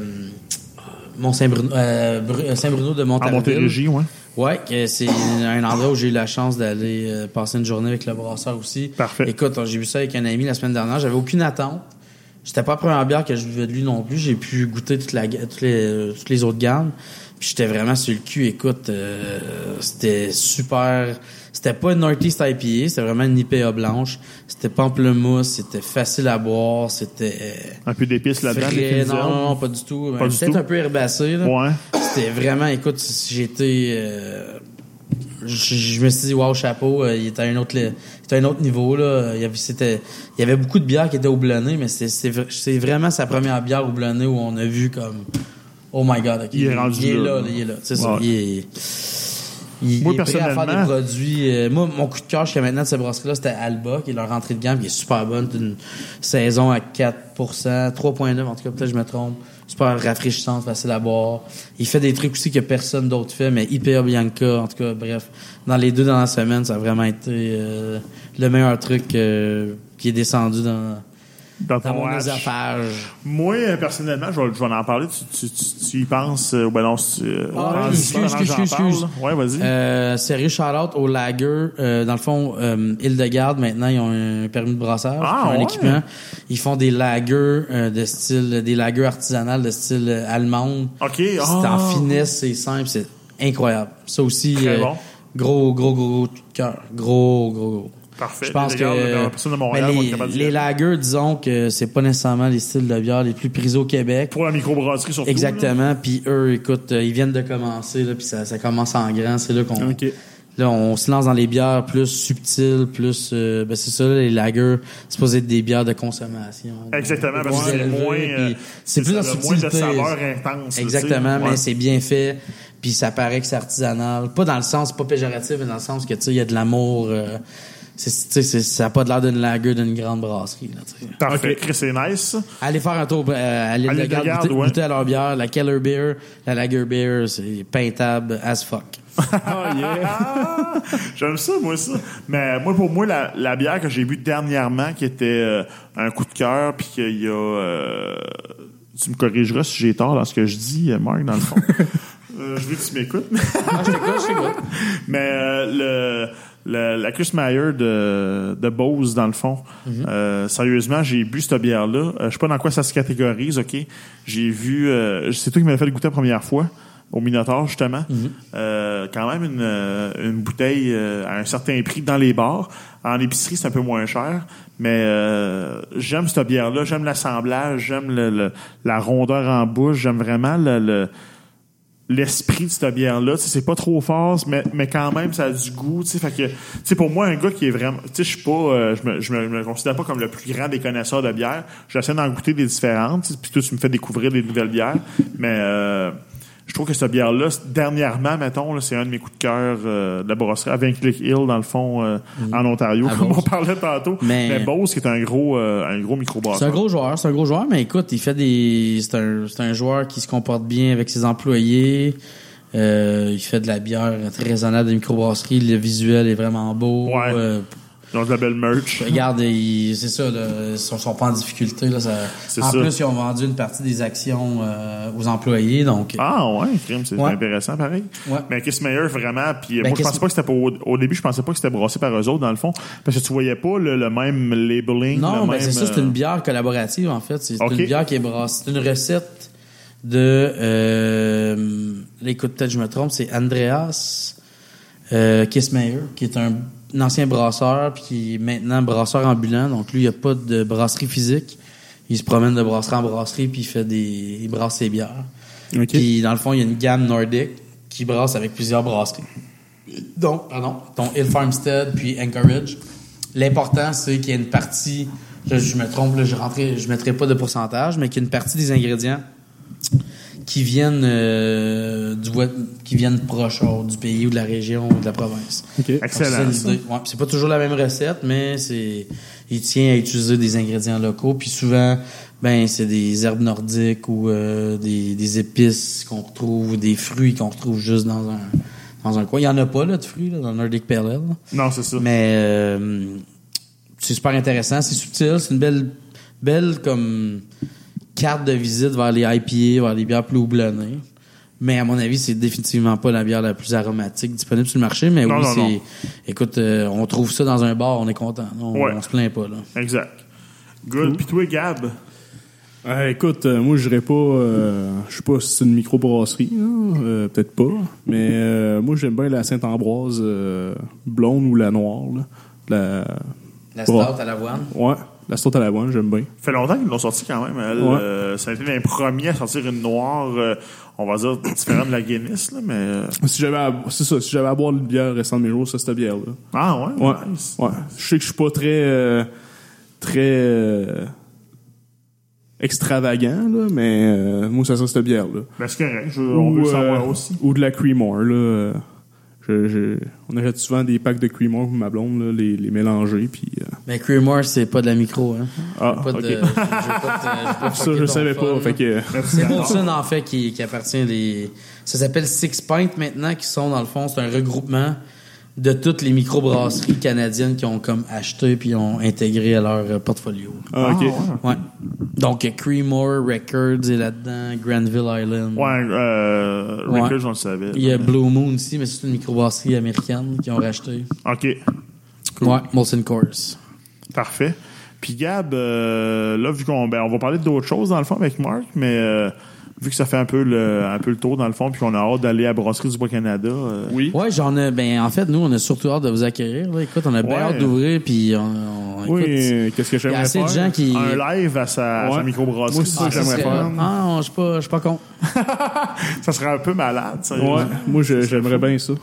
Mont Saint-Bruno, euh, Bru- Saint-Bruno de Montarville. Montérégie, ouais. Ouais, que c'est un endroit où j'ai eu la chance d'aller euh, passer une journée avec le brasseur aussi. Parfait. Écoute, j'ai vu ça avec un ami la semaine dernière. J'avais aucune attente. C'était pas la première bière que je buvais de lui non plus. J'ai pu goûter toute la, toutes, les, euh, toutes les autres gammes. Puis j'étais vraiment sur le cul. Écoute, euh, c'était super. C'était pas une Northeast IPA, c'était vraiment une IPA blanche. C'était pamplemousse, c'était facile à boire, c'était Un peu d'épices là-dedans, Non, non, non, pas du tout. Pas du Peut-être tout. un peu herbacé. Là. Ouais. C'était vraiment, écoute, j'étais. Euh, je, je me suis dit, wow, chapeau, euh, il était à un autre, il était à un autre niveau. Là. Il, y avait, c'était, il y avait beaucoup de bières qui étaient houblonnées, mais c'est, c'est, vra- c'est vraiment sa première bière houblonnée où on a vu comme. Oh my god, ok, Il est rendu il est là, là, il est là. C'est ça, il est. Il, Moi, il est prêt à faire des personnellement- produits. euh, moi, mon coup de cœur jusqu'à maintenant de cette brasserie-là, c'était Alba, qui est leur entrée de gamme, qui est super bonne. C'est une saison à 4%, 3,9 en tout cas, peut-être je me trompe. Super rafraîchissante, facile à boire. Il fait des trucs aussi que personne d'autre fait, mais hyper Bianca, en tout cas, bref. Dans les deux dernières semaines, ça a vraiment été euh, le meilleur truc euh, qui est descendu dans, Dans dans ton mon œsophage. Moi, euh, personnellement, je vais, je vais en parler. Tu, tu, tu, tu y penses, euh, ben non, euh, Ah, excuse, excuse, excuse. Ouais, vas-y. Euh, sérieux shout-out au Lager. Euh, dans le fond, euh, Île-de-Garde, maintenant, ils ont un permis de brassage. Ah, un ouais. équipement. Ils font des lagers euh, de style, des lagers artisanales de style euh, allemande. OK. C'est ah. en finesse, c'est simple, c'est incroyable. Ça aussi, Très euh, bon. gros, gros, gros, gros cœur. Gros, gros, gros. Parfait. Je pense Les que de Montréal être les, les lagers, disons que c'est pas nécessairement les styles de bière les plus prisés au Québec. Pour la microbrasserie, surtout. Exactement. Puis eux, écoute, euh, ils viennent de commencer, là, puis ça, ça commence en grand. C'est là qu'on là, on se lance dans les bières plus subtiles, plus euh, ben c'est ça, les lagers, c'est supposé être des bières de consommation. Exactement, parce que c'est moins, euh, c'est plus la le moins de subtilité. saveur intense. Exactement, mais Ouais. c'est bien fait. Puis ça paraît que c'est artisanal. Pas dans le sens, pas péjoratif, mais dans le sens que, tu sais, il y a de l'amour. euh, c'est, ça n'a pas de l'air d'une lager d'une grande brasserie. Là, tu sais. Parfait. Chris, c'est nice. Allez faire un tour euh, à l'île de Garde, Garde, goûter, ouais. goûter à leur bière. La Keller Beer, la Lager Beer, c'est peintable as fuck. Ah, yeah. Ah, J'aime ça, moi, ça. Mais moi, pour moi, la, la bière que j'ai bu dernièrement, qui était euh, un coup de cœur, puis qu'il y a... euh, tu me corrigeras si j'ai tort dans ce que je dis, euh, Marc, dans le fond. Euh, je veux que tu m'écoutes. Ah, je t'écoute, je t'écoute. Mais euh, le, le- la Chris Meyer de, de Bose, dans le fond, euh, sérieusement, j'ai bu cette bière-là. Euh, je sais pas dans quoi ça se catégorise, OK? J'ai vu... euh, c'est toi qui m'avais fait le goûter la première fois au Minotaur, justement. Euh, quand même une, euh, une bouteille euh, à un certain prix dans les bars. En épicerie, c'est un peu moins cher. Mais euh, j'aime cette bière-là. J'aime l'assemblage. J'aime le, le- la rondeur en bouche. J'aime vraiment le... le l'esprit de cette bière-là. C'est pas trop fort, mais, mais quand même, ça a du goût. tu sais. Fait que, tu sais, pour moi, un gars qui est vraiment... Je suis pas... euh, je, me, je, me, me considère pas comme le plus grand des connaisseurs de bière. J'essaie d'en goûter des différentes. Puis toi, tu me fais découvrir des nouvelles bières. Mais euh, je trouve que cette bière-là, dernièrement, mettons, là, c'est un de mes coups de cœur euh, de la brasserie à Vinclick Hill, dans le fond, euh, en Ontario, À comme Beauce. on parlait tantôt. Mais, Mais- Bose, qui est un gros, euh, un gros microbrasseur. C'est un gros joueur, c'est un gros joueur, mais écoute, il fait des. C'est un, c'est un joueur qui se comporte bien avec ses employés. Euh, il fait de la bière très raisonnable de microbrasserie. Le visuel est vraiment beau. Ouais. Euh, Ils ont belle merch. regarde, c'est ça, là, ils sont, sont pas en difficulté. Là, ça- en ça. plus, ils ont vendu une partie des actions euh, aux employés. Donc, Ah ouais, crime, c'est Ouais. intéressant pareil. Ouais. Mais Kiss Meyer vraiment, puis euh, Ben, moi je pensais pas que c'était au, début, je pensais pas que c'était brassé par eux autres dans le fond, parce que tu voyais pas le, le même labeling, Non, le ben c'est ça, c'est euh, une bière collaborative en fait. C'est une bière qui est brassée. C'est une recette de. Euh, écoute, peut-être je me trompe, c'est Andreas euh, Kissmeyer, qui est un un ancien brasseur, puis qui est maintenant brasseur ambulant. Donc lui, il n'y a pas de brasserie physique. Il se promène de brasserie en brasserie, puis il fait des. il brasse ses bières. Puis dans le fond, il y a une gamme nordique qui brasse avec plusieurs brasseries. Donc, pardon, dont Hill Farmstead puis Anchorage. L'important, c'est qu'il y ait une partie, je, je me trompe, là, je rentrais, je mettrai pas de pourcentage, mais qu'il y ait une partie des ingrédients qui viennent euh, du qui viennent proche oh, du pays ou de la région ou de la province. OK. Donc, Excellent. c'est. Ouais, pas toujours la même recette, mais c'est il tient à utiliser des ingrédients locaux. Puis souvent, ben c'est des herbes nordiques ou euh, des, des épices qu'on retrouve, ou des fruits qu'on retrouve juste dans un dans un coin. Il y en a pas là de fruits là, dans le Nordic Pale Ale. Non, c'est ça. Mais euh, c'est super intéressant, c'est subtil, c'est une belle belle comme carte de visite vers les IPA, vers les bières plus houblonnées. Mais à mon avis, c'est définitivement pas la bière la plus aromatique disponible sur le marché. Mais Non, oui, non, c'est. non. Écoute, euh, on trouve ça dans un bar, on est content. On, Ouais. on se plaint pas là. Exact. Good. Puis toi, Gab? Euh, écoute, euh, moi, je dirais pas. euh, je sais pas si c'est une microbrasserie, euh, peut-être pas. Mais euh, moi, j'aime bien la Sainte-Ambroise euh, blonde ou la noire. Là. La, La stout à l'avoine. ouais, la stout à l'avoine, j'aime bien. Ça fait longtemps qu'ils l'ont sorti quand même. Elle, Ouais. euh, ça a été l'un des premiers à sortir une noire, euh, on va dire, différente de la Guinness, là, mais... euh, Si j'avais à, c'est ça, si j'avais à boire une bière restant de mes jours, c'est cette bière-là. Ah ouais? Ouais, Nice. ouais. Je sais que je suis pas très, euh, très euh, extravagant, là, mais euh, moi, ça serait cette bière-là. Ben, c'est correct. Je- on veut Ou, savoir aussi. Ou de la Creamore, là. Je, je- on achète souvent des packs de Creamore pour ma blonde, là, les, les mélanger, puis... euh, Mais Creamore, c'est pas de la micro, hein. ah, Pas de, ok. pas te Ça, je savais fun, pas, là. fait que... C'est Molson, en fait, qui, qui appartient des. Ça s'appelle Six Pint maintenant, qui sont, dans le fond, c'est un regroupement de toutes les microbrasseries canadiennes qui ont comme acheté puis ont intégré à leur euh, portfolio. Ah, ok. ouais. Ouais. Donc, euh, Creemore Records est là-dedans, Granville Island. Ouais, euh, Ouais. Records, on le savait. Il y a Blue Moon aussi, mais c'est une microbrasserie américaine qui ont racheté. OK. Ouais, Molson Coors. Parfait. Puis Gab, euh, là, vu qu'on ben, on va parler d'autres choses dans le fond avec Marc, mais euh, vu que ça fait un peu le, un peu le tour dans le fond, puis qu'on a hâte d'aller à Brasserie du Bois-Canada. euh, Oui. Ouais, j'en ai. Ben, en fait, nous, on a surtout hâte de vous accueillir. Là. Écoute, on a bien Ouais. hâte d'ouvrir, puis on, on- Oui, qu'est-ce que il y a j'aimerais assez de faire? gens qui. Un live à sa, à sa Ouais. microbrasserie. Moi aussi, ça, ça j'aimerais faire. Ah, je suis pas, je suis pas con. ça serait un peu malade, ça. Ouais, moi, je- j'aimerais bien ça.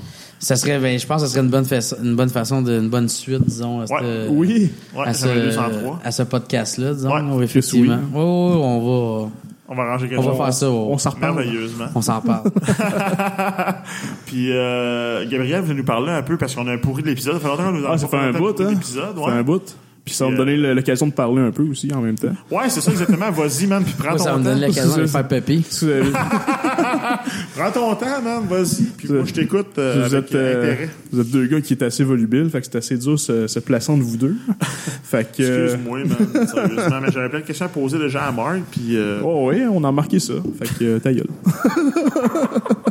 Ça serait, ben, je pense que ça serait une bonne, façon, une bonne façon, de, une bonne suite, disons, à, Ouais, ce- Oui. Ouais, à, ce, 203. à ce podcast-là, disons, Ouais, effectivement. oui. Oui, oui, on va, On va arranger quelque on va chose. faire ça. On On, s'en reparle. Merveilleusement. on s'en parle. Puis euh, Gabriel veut nous parler un peu parce qu'on a un pourri de l'épisode. Fait longtemps qu'on nous a Ah, ça fait un bout, hein? Ça fait un bout. Puis ça va me donner l'occasion de parler un peu aussi en même temps. ouais, c'est ça exactement. Vas-y, man, puis prends Moi, ton ça va me temps. donne l'occasion de ça. faire pépi. Si vous avez- Prends ton temps, man, vas-y. Puis moi, je t'écoute euh, vous, avec êtes, euh, intérêt. vous êtes deux gars qui est assez volubiles, fait que c'est assez dur se, se placer entre vous deux. fait que. euh, Excuse-moi, man, sérieusement. Mais j'avais plein de questions à poser déjà à Marc, puis... euh, Oh oui, on a remarqué ça. Fait que euh, ta gueule.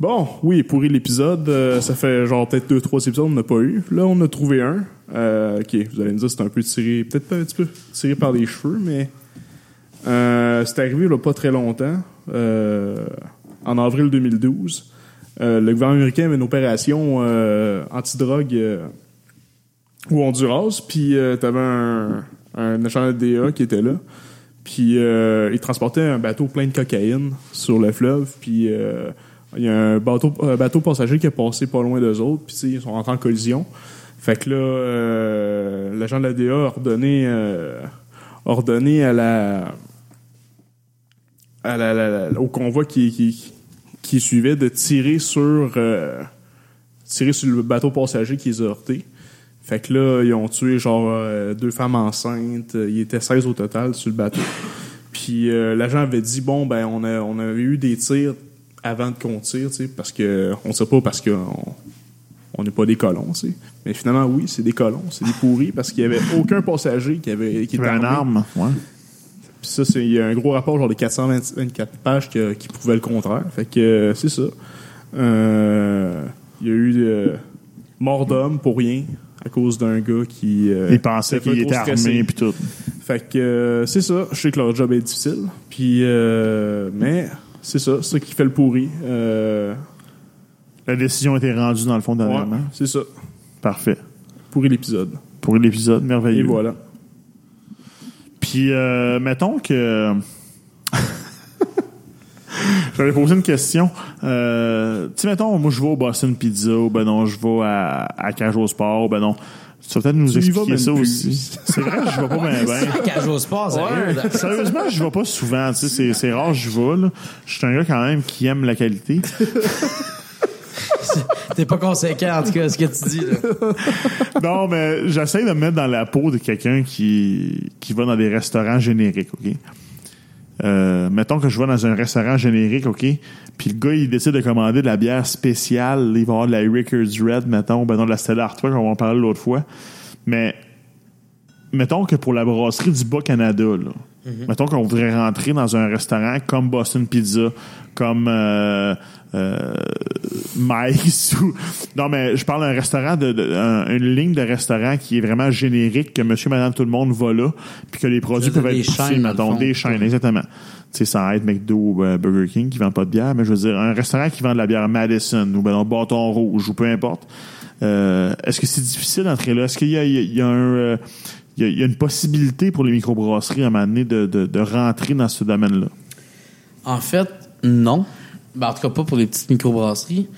bon, oui, pourri l'épisode. euh, ça fait genre peut-être deux, trois épisodes, on n'a pas eu. Là, on a trouvé un. Euh, ok, vous allez me dire c'est un peu tiré, peut-être pas un petit peu tiré par les cheveux, mais euh, c'est arrivé là, pas très longtemps, euh, en avril 2012. Euh, le gouvernement américain avait une opération antidrogue au Honduras, puis euh, t'avais un, un agent DA qui était là, puis il transportait un bateau plein de cocaïne sur le fleuve, puis il y a un bateau, un bateau passager qui est passé pas loin d'eux autres, puis ils sont rentrés en collision. Fait que là, euh, l'agent de la DA a ordonné, euh, ordonné à la, à la, au convoi qui, qui, suivait de tirer sur, euh, tirer sur le bateau passager qui les a. Fait que là, ils ont tué genre deux femmes enceintes. Il était 16 au total sur le bateau. Puis l'agent avait dit bon ben on a on avait eu des tirs avant qu'on tire, tu sais, parce que on sait pas parce que on n'est pas des colons, tu sais. Mais finalement oui, c'est des colons, c'est des pourris parce qu'il y avait aucun passager qui avait qui était une arme. Ouais. Puis ça, c'est il y a un gros rapport genre de 424 pages que- qui prouvait le contraire. Fait que euh, c'est ça. Euh, Il y a eu euh, mort d'homme pour rien à cause d'un gars qui. euh, Il pensait qu'il était armé, puis tout. Fait que c'est ça. Je sais que leur job est difficile. Puis, euh, mais c'est ça, c'est ça qui fait le pourri. Euh, La décision a été rendue dans le fond Ouais, dernièrement. c'est ça. Parfait. Pour l'épisode. Pour l'épisode, merveilleux. Et voilà. Puis, euh, mettons que. J'avais posé une question. Euh, tu sais, mettons, moi, je vais au Boston Pizza, ou ben non, je vais à, à Cage au Sport, ou ben non. Tu vas peut-être nous expliquer ça aussi. C'est vrai, je vais pas bien, bien. Cage au sport, sérieux. Sérieusement, je vais pas souvent. Tu sais, c'est, c'est rare, je vais. Là. Je suis un gars quand même qui aime la qualité. T'es pas conséquent, en tout cas, ce que tu dis, là. non, mais j'essaie de me mettre dans la peau de quelqu'un qui, qui va dans des restaurants génériques, OK? Euh, mettons que je vais dans un restaurant générique, OK? Puis le gars, il décide de commander de la bière spéciale. Il va avoir de la Rickers Red, mettons, ben non, de la Stella Artois, comme on en parlait l'autre fois. Mais mettons que pour la brasserie du Bas-Canada, là, mettons qu'on voudrait rentrer dans un restaurant comme Boston Pizza, comme euh, euh, Mike's ou... Non, mais je parle d'un restaurant, de, de- un- une ligne de restaurant qui est vraiment générique, que monsieur, madame, tout le monde va là, puis que les produits peuvent être poussés, chaînes, mettons, des chaînes, exactement. Tu sais, sans être McDo ou euh, Burger King qui vendent pas de bière, mais je veux dire, un restaurant qui vend de la bière Madison ou ben non, Bâton Rouge ou peu importe. Euh, Est-ce que c'est difficile d'entrer là? Est-ce qu'il y a, y a- il y a un... il y, a, il y a une possibilité pour les microbrasseries à un moment donné de, de, de rentrer dans ce domaine-là? En fait, non. Ben, en tout cas, pas pour les petites microbrasseries.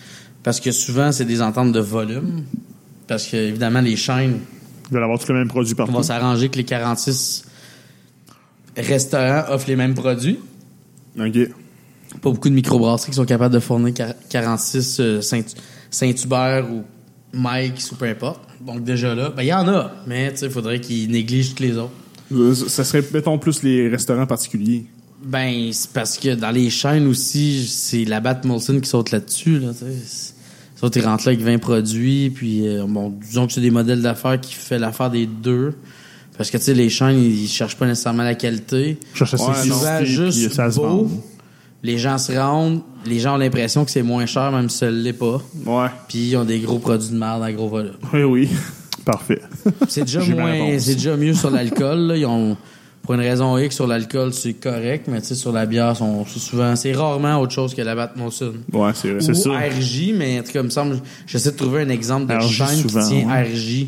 Parce que souvent, c'est des ententes de volume. Parce que, évidemment, les chaînes Ils veulent avoir tous les mêmes produits On partout. va s'arranger que les 46 restaurants offrent les mêmes produits. OK. Pas beaucoup de microbrasseries qui sont capables de fournir quar- 46 euh, Saint- Saint-Hubert ou Mike ou peu importe. Donc déjà là, ben il y en a, mais il faudrait qu'ils négligent toutes les autres. Euh, Ça serait, mettons, plus les restaurants particuliers. Ben, c'est parce que dans les chaînes aussi, c'est la Bat Molson qui saute là-dessus. Là, autres, ils rentrent là avec 20 produits, puis euh, bon, disons que c'est des modèles d'affaires qui fait l'affaire des deux. Parce que, tu sais, les chaînes, ils cherchent pas nécessairement la qualité. Je cherche Ouais, ça juste ça se beau. Les gens se rendent, les gens ont l'impression que c'est moins cher, même si ça l'est pas. Ouais. Puis ils ont des gros produits de merde à gros volume. Oui, oui. Parfait. C'est déjà moins, c'est déjà mieux sur l'alcool. Ils ont, pour une raison X, sur l'alcool, c'est correct, mais tu sais, sur la bière, sont, c'est souvent, c'est rarement autre chose que la Bat Molson. Ouais, c'est vrai. C'est Ou ça. RJ, mais en tout cas, il me semble, j'essaie de trouver un exemple de chaîne qui tient ouais. RJ.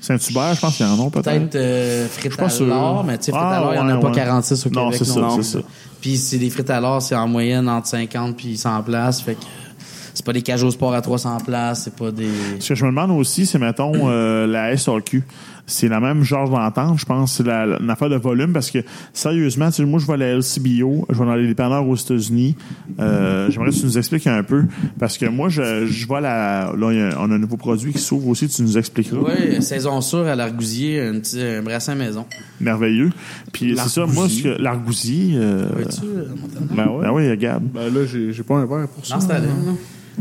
Saint-Hubert, je pense qu'il y en a peut-être. Peut-être euh, frites pas à sûr. l'or, mais tu sais, frites Ah, à l'or, il n'y en a pas ouais. 46 au Non, Québec. c'est ça, non. c'est ça. Puis c'est des frites à l'or, c'est en moyenne entre 50 puis 100 places, fait que c'est pas des cages au sport à 300 places, c'est pas des... Ce que je me demande aussi, c'est, mettons, euh, la SAQ. C'est la même genre d'entente, je pense. C'est la, une affaire de volume parce que, sérieusement, tu sais, moi, je vais à la LCBO, je vais dans les dépanneurs aux États-Unis. Euh, j'aimerais que tu nous expliques un peu. Parce que moi, je, je vais à la. Là, il y a- on a un nouveau produit qui s'ouvre aussi, tu nous expliqueras. Ouais, saison sûre à l'Argousier, un petit un brassin maison. Merveilleux. Puis c'est ça, moi, ce que l'argousier. Euh, Vois-tu, euh? Ben ouais. ben oui, regarde. Ben là, j'ai j'ai pas un verre pour ça. Là.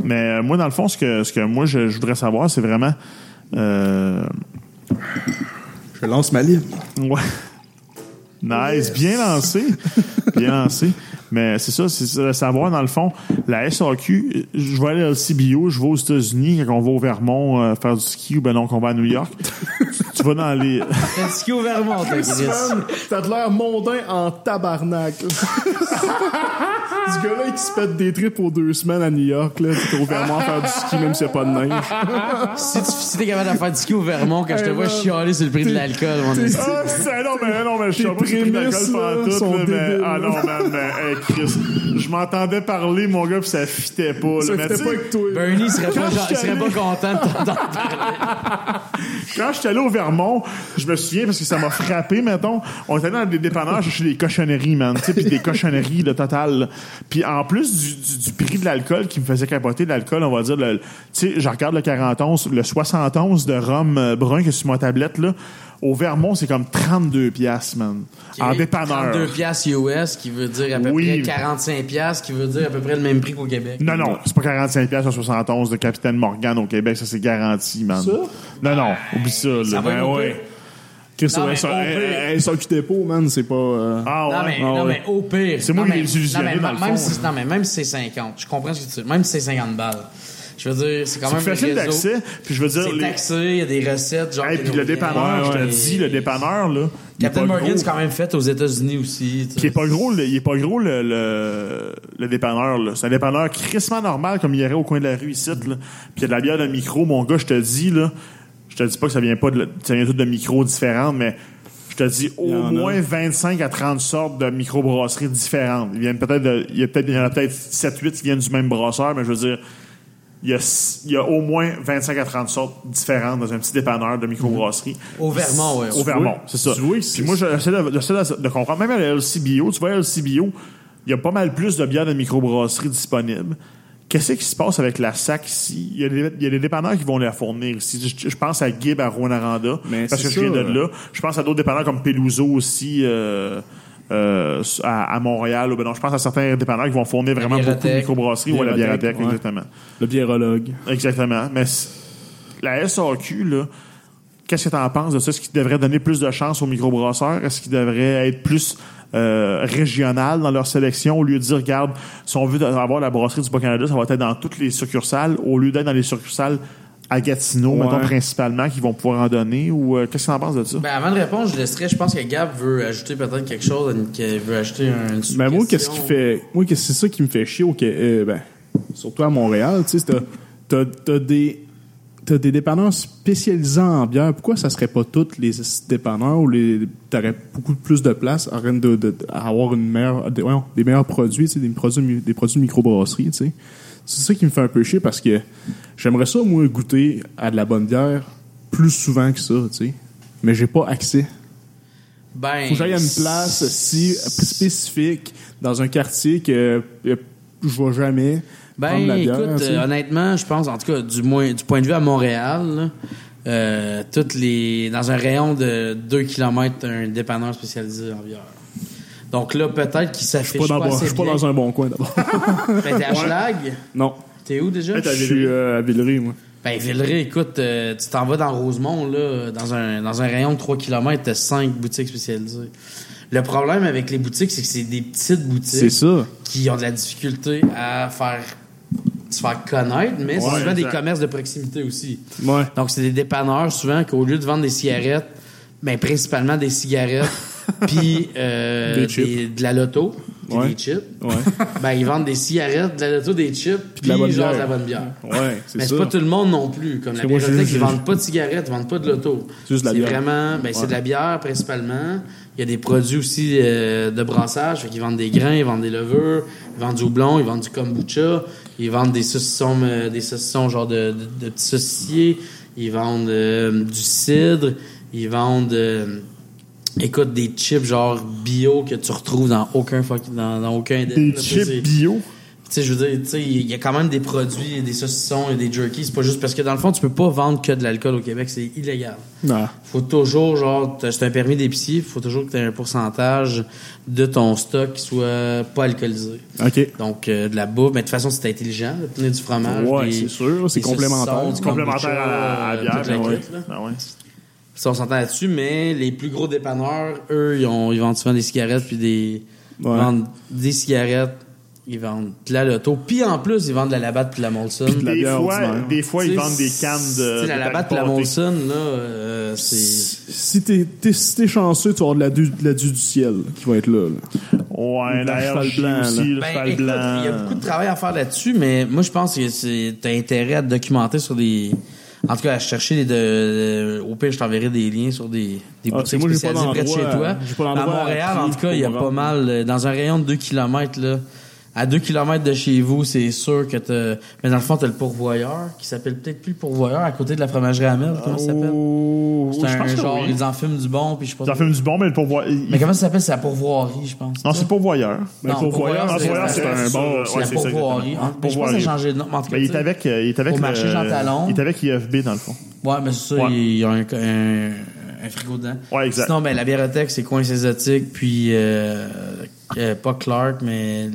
Mais euh, moi, dans le fond, ce que, ce que moi, je, je voudrais savoir, c'est vraiment. Euh, Je lance ma ligne. Ouais. Nice, bien lancé. Bien lancé. Mais c'est ça, c'est de savoir, dans le fond, la SAQ, je vais aller à CBO, je vais aux États-Unis, quand on va au Vermont euh, faire du ski, ou ben non, qu'on va à New York. tu, vas dans les... T'as le ski au Vermont, toi, Chris. Man, T'as de l'air mondain en tabarnak. du gars-là qui se pète des trips pour deux semaines à New York, là, t'es au Vermont à faire du ski même s'il n'y a pas de neige. Si tu si t'es capable de faire du ski au Vermont, quand je te vois man. chialer sur le prix de l'alcool, mon. Ah, c'est, non, mais non, mais je Tes pas c'est pris d'alcool prémices, là, mais, ah non, man, mais, hey, Chris, je m'entendais parler, mon gars, pis ça fitait pas, là. Ça Mais fitait pas avec toi. Bernie serait pas, je serait suis pas content de t'entendre. Quand j'étais allé au Vermont, je me souviens parce que ça m'a frappé, mettons. On était dans des dépanneurs chercher des cochonneries, man. Tu sais, des cochonneries, le total. Puis en plus du, prix de l'alcool qui me faisait capoter l'alcool, on va dire, tu sais, je regarde le 41, le 71 de rhum euh, brun que sur ma tablette, là. Au Vermont, c'est comme 32 piastres, man. En dépanneur. 32 piastres US, qui veut dire à peu Oui. près 45 piastres, qui veut dire à peu près le même prix qu'au Québec. Non, non, c'est pas 45 piastres sur 71 de Capitaine Morgan au Québec, ça c'est garanti, man. Ça? Non, non, oublie ça, là. Ça va Ben ouais. Chris, Non, ça- dépôt, man, c'est pas... euh, Ah ouais. Non, mais, ah non, ouais. mais au pire. C'est moi Non, qui l'ai non, mais dans le même fond, si, non, mais même si c'est 50, je comprends ce que tu dis. Même si c'est 50 balles. Je veux dire, c'est quand C'est même facile d'accès. Puis je veux dire, C'est les- taxé, il y a des recettes, genre. Hey, puis le dépanneur, je te dis, le dépanneur, là. il est Captain pas Morgan, gros. c'est quand même fait aux États-Unis aussi. tu sais. Qui est pas gros, le- il est pas gros le, le, le dépanneur. là. C'est un dépanneur crissement normal comme il y aurait au coin de la rue ici. Là. Puis il y a de la bière de micro, mon gars, je te dis là, je te dis pas que ça vient pas de, ça vient tout de micros différentes, mais je te dis Il au a. moins 25 à 30 sortes de microbrasseries différentes. Ils viennent peut-être de- il y a peut-être il y en a peut-être 7 8 qui viennent du même brasseur, mais je veux dire il y, a, il y a au moins 25 à 30 sortes différentes dans un petit dépanneur de microbrasserie. Au Vermont, ouais. Au Vermont, c'est ça. Vois, Puis c'est- moi, j'essaie de, j'essaie de- de comprendre. Même à la LCBO, tu vois, à la LCBO, il y a pas mal plus de bières de microbrasserie disponibles. Qu'est-ce qui se passe avec la SAC ici? Il y a des, il y a des dépanneurs qui vont la fournir ici. Je, je pense à Gibb, à Mais parce que je viens de là. Je pense à d'autres dépanneurs comme Peluso aussi, euh, euh, à, à Montréal. Ben non, je pense à certains dépanneurs qui vont fournir vraiment beaucoup de microbrasseries. ou à la ouais. exactement. Le biérologue. Exactement. Mais la SAQ, là, qu'est-ce que tu en penses de ça? Est-ce qu'il devrait donner plus de chance aux microbrasseurs? Est-ce qu'il devrait être plus euh, régional dans leur sélection au lieu de dire, regarde, si on veut avoir la brasserie du Bas-Canada, ça va être dans toutes les succursales au lieu d'être dans les succursales à Gatineau, Ouais. mettons, principalement, qui vont pouvoir en donner? Ou euh, qu'est-ce que tu en penses de ça? Ben, avant de répondre, je laisserais, je pense que Gab veut ajouter peut-être quelque chose, qu'il veut ajouter un, Ben moi, qu'est-ce qui fait. Moi, c'est ça qui me fait chier au Qué- euh, ben, surtout à Montréal, tu sais, t'as, t'as, t'as des. T'as des dépanneurs spécialisés en bière. Pourquoi ça serait pas tous les dépanneurs où les t'aurais beaucoup plus de place à, de, de, de- à avoir une meilleure, des, meilleurs produits, tu sais, des produits, des produits de microbrasserie, tu sais? C'est ça qui me fait un peu chier parce que j'aimerais ça, moi, goûter à de la bonne bière plus souvent que ça, tu sais. Mais j'ai pas accès. Ben, Faut que j'aille à une place si spécifique dans un quartier que euh, je vois jamais Ben, prendre la bière. écoute, euh, honnêtement, je pense, en tout cas, du, moins, du point de vue à Montréal, là, euh, toutes les, dans un rayon de 2 km, un dépanneur spécialisé en bière. Donc là, peut-être qu'il s'affiche pas, pas, assez je suis pas dans un bon coin d'abord. Ben, t'es à non. T'es où déjà? Je suis euh, à Villeray, moi. Ben, Villeray, écoute, euh, tu t'en vas dans Rosemont, là, dans un, dans un rayon de 3 km, t'as 5 boutiques spécialisées. Le problème avec les boutiques, c'est que c'est des petites boutiques ça. qui ont de la difficulté à faire se faire connaître, mais c'est souvent des commerces de proximité aussi. Ouais. Donc, c'est des dépanneurs, souvent, qu'au lieu de vendre des cigarettes, ben, principalement des cigarettes, puis euh, de la loto, puis Ouais. des chips, Ouais. ben, ils vendent des cigarettes, de la loto, des chips, puis de genre de bière. la bonne bière. Ouais, c'est Mais c'est pas tout le monde non plus. Comme la bibliothèque, ils vendent pas de cigarettes, ils vendent pas de loto. C'est juste de la bière. vraiment, ben, c'est de la bière principalement. Il y a des produits aussi euh, de brassage, fait qu'ils vendent des grains, ils vendent des levures, ils vendent du houblon, ils vendent du kombucha, ils vendent des saucissons, euh, des saucissons genre de, de, de petits saucissiers, ils vendent euh, du cidre, ils vendent, écoute, des chips genre bio que tu retrouves dans aucun dans, dans aucun Des là, chips c'est- bio? tu sais, je veux dire, tu sais, il y a quand même des produits, des saucissons et des jerkies. C'est pas juste parce que dans le fond, tu peux pas vendre que de l'alcool au Québec, c'est illégal. Non. Faut toujours, genre, t'as- c'est un permis d'épicier, faut toujours que tu aies un pourcentage de ton stock qui soit pas alcoolisé. OK. Donc, euh, de la bouffe, mais de toute façon, c'est intelligent, de tenir du fromage. Ouais, c'est sûr. C'est complémentaire. du Complémentaire à la, à la kombucha, bière. ben ouais. Ben ouais. Ça, on s'entend là-dessus, mais les plus gros dépanneurs, eux, ils, ont, ils vendent souvent des cigarettes puis des. Ils vendent des cigarettes, ils vendent de la loto. Puis en plus, ils vendent de la Labatt puis de la Molson. de la Des bière fois, ordinaire. des fois ils T'sais, vendent des cannes de. la de Labatt puis la. Molson, là, euh, c'est. Si t'es, t'es, si t'es chanceux, tu vas avoir de la, du, de la du, du ciel qui va être là. là. Ouais, la la cheval RJ blanc, aussi, là. le Ben, cheval écoute, blanc. il y a beaucoup de travail à faire là-dessus, mais moi, je pense que c'est, t'as intérêt à te documenter sur des, en tout cas, à chercher de, au pire, je t'enverrai des liens sur des, des Ah, boutiques moi, spécialisées près de chez toi. pas à Montréal, en tout cas, il y a pas mal, euh, dans un rayon de 2 km, là, à 2 km de chez vous, c'est sûr que t'as, mais dans le fond, t'as le pourvoyeur, qui s'appelle peut-être plus le pourvoyeur, à côté de la fromagerie Hamel, comment ça s'appelle? Oh, C'est je un pense que genre, oui. ils en fument du bon, puis je sais pas. Ils en fument du bon, mais le pourvoyeur. Mais comment ça s'appelle? C'est la pourvoirie, je pense. Non, c'est pourvoyeur. Mais Non, pour pourvoyeur, voyeur, c'est- un bon. C'est la pourvoirie. hein. Je pense que ça a changé de nom. mais en tout cas, Mais il est avec, euh, il est avec Au le- marché Jean Talon. Il est avec IFB dans le fond. Ouais, mais c'est ça, il y a un, frigo dedans. Ouais, exact. Sinon, ben, la bibliothèque, c'est coin exotique, puis euh, euh, pas Clark, mais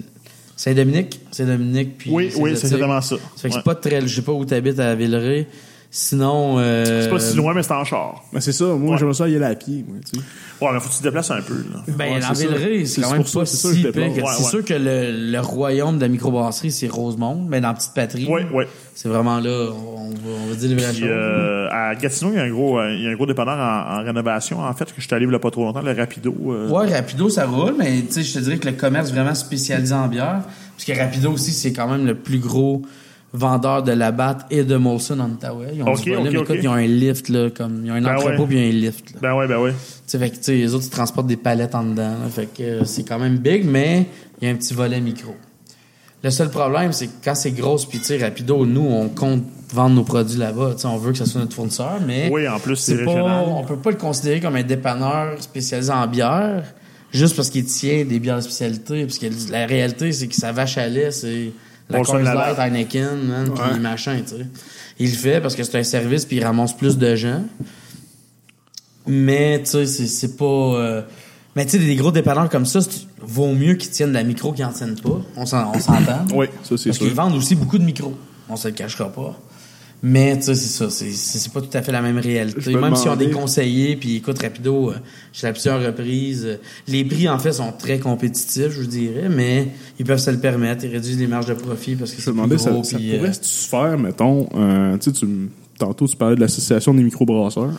Saint-Dominique? Saint-Dominique, puis Oui, oui, c'est exactement ça. Ça fait que Ouais. c'est pas très... Je sais pas où t'habites à Villeray. Sinon, euh, C'est pas si loin, mais c'est en char. Ben, c'est ça. Moi, Ouais. j'aimerais ça y aller à pied, moi, tu sais. Ouais, mais faut que tu te déplaces un peu, là. Ben, Ouais, la. Villeray, c'est quand même pour ça, pas c'est ça que si C'est ouais. sûr que le, le royaume de la microbrasserie, c'est Rosemont, mais dans la petite patrie. Oui, oui. C'est vraiment là, on va, on va dire les vraies Puis, choses. euh, à Gatineau, il y a un gros, euh, il y a un gros dépanneur en, en rénovation, en fait, que je suis allé il y a pas trop longtemps, le Rapido. euh, Ouais, Rapido, ça roule, mais tu sais, je te dirais que le commerce vraiment spécialisé en bière, puisque Rapido aussi, c'est quand même le plus gros vendeur de Labatt et de Molson en Ottawa. Ils ont Ok, du volume. ok, Écoute, ok. ils ont un lift, là, comme, ils ont un Ben entrepôt ouais. puis un lift, là. Ben ouais, ben ouais. Tu sais, fait que, tu sais, les autres, ils transportent des palettes en dedans. là. fait que euh, c'est quand même big, mais il y a un petit volet micro. Le seul problème, c'est que quand c'est grosse, puis tu sais, Rapido, nous, on compte vendre nos produits là-bas. Tu sais, on veut que ça soit notre fournisseur, mais Oui, en plus, c'est pas, on peut pas le considérer comme un dépanneur spécialisé en bière, juste parce qu'il tient des bières de spécialité. Parce que la réalité, c'est que sa vache à lait, c'est la Coors Light, Heineken, man, Ouais. puis machin, tu sais. Il le fait parce que c'est un service, puis il ramasse plus de gens. Mais, tu sais, c'est- c'est pas... euh, Mais tu sais, des gros dépanneurs comme ça, c'est- vaut mieux qu'ils tiennent de la micro qu'ils en tiennent pas. On s'en- on s'entend. Oui, ça, c'est Parce sûr. qu'ils vendent aussi beaucoup de micros. On se le cachera pas. Mais tu sais, c'est ça. C'est, pas tout à fait la même réalité. me Même si on demandais- conseillers, puis écoute, Rapido, euh, j'ai à plusieurs reprises. euh, les prix, en fait, sont très compétitifs, je vous dirais, mais ils peuvent se le permettre. Ils réduisent les marges de profit parce que c'est plus ça, puis, euh, pourrait se faire, mettons, euh, tu sais, tantôt tu parlais de l'association des microbrasseurs,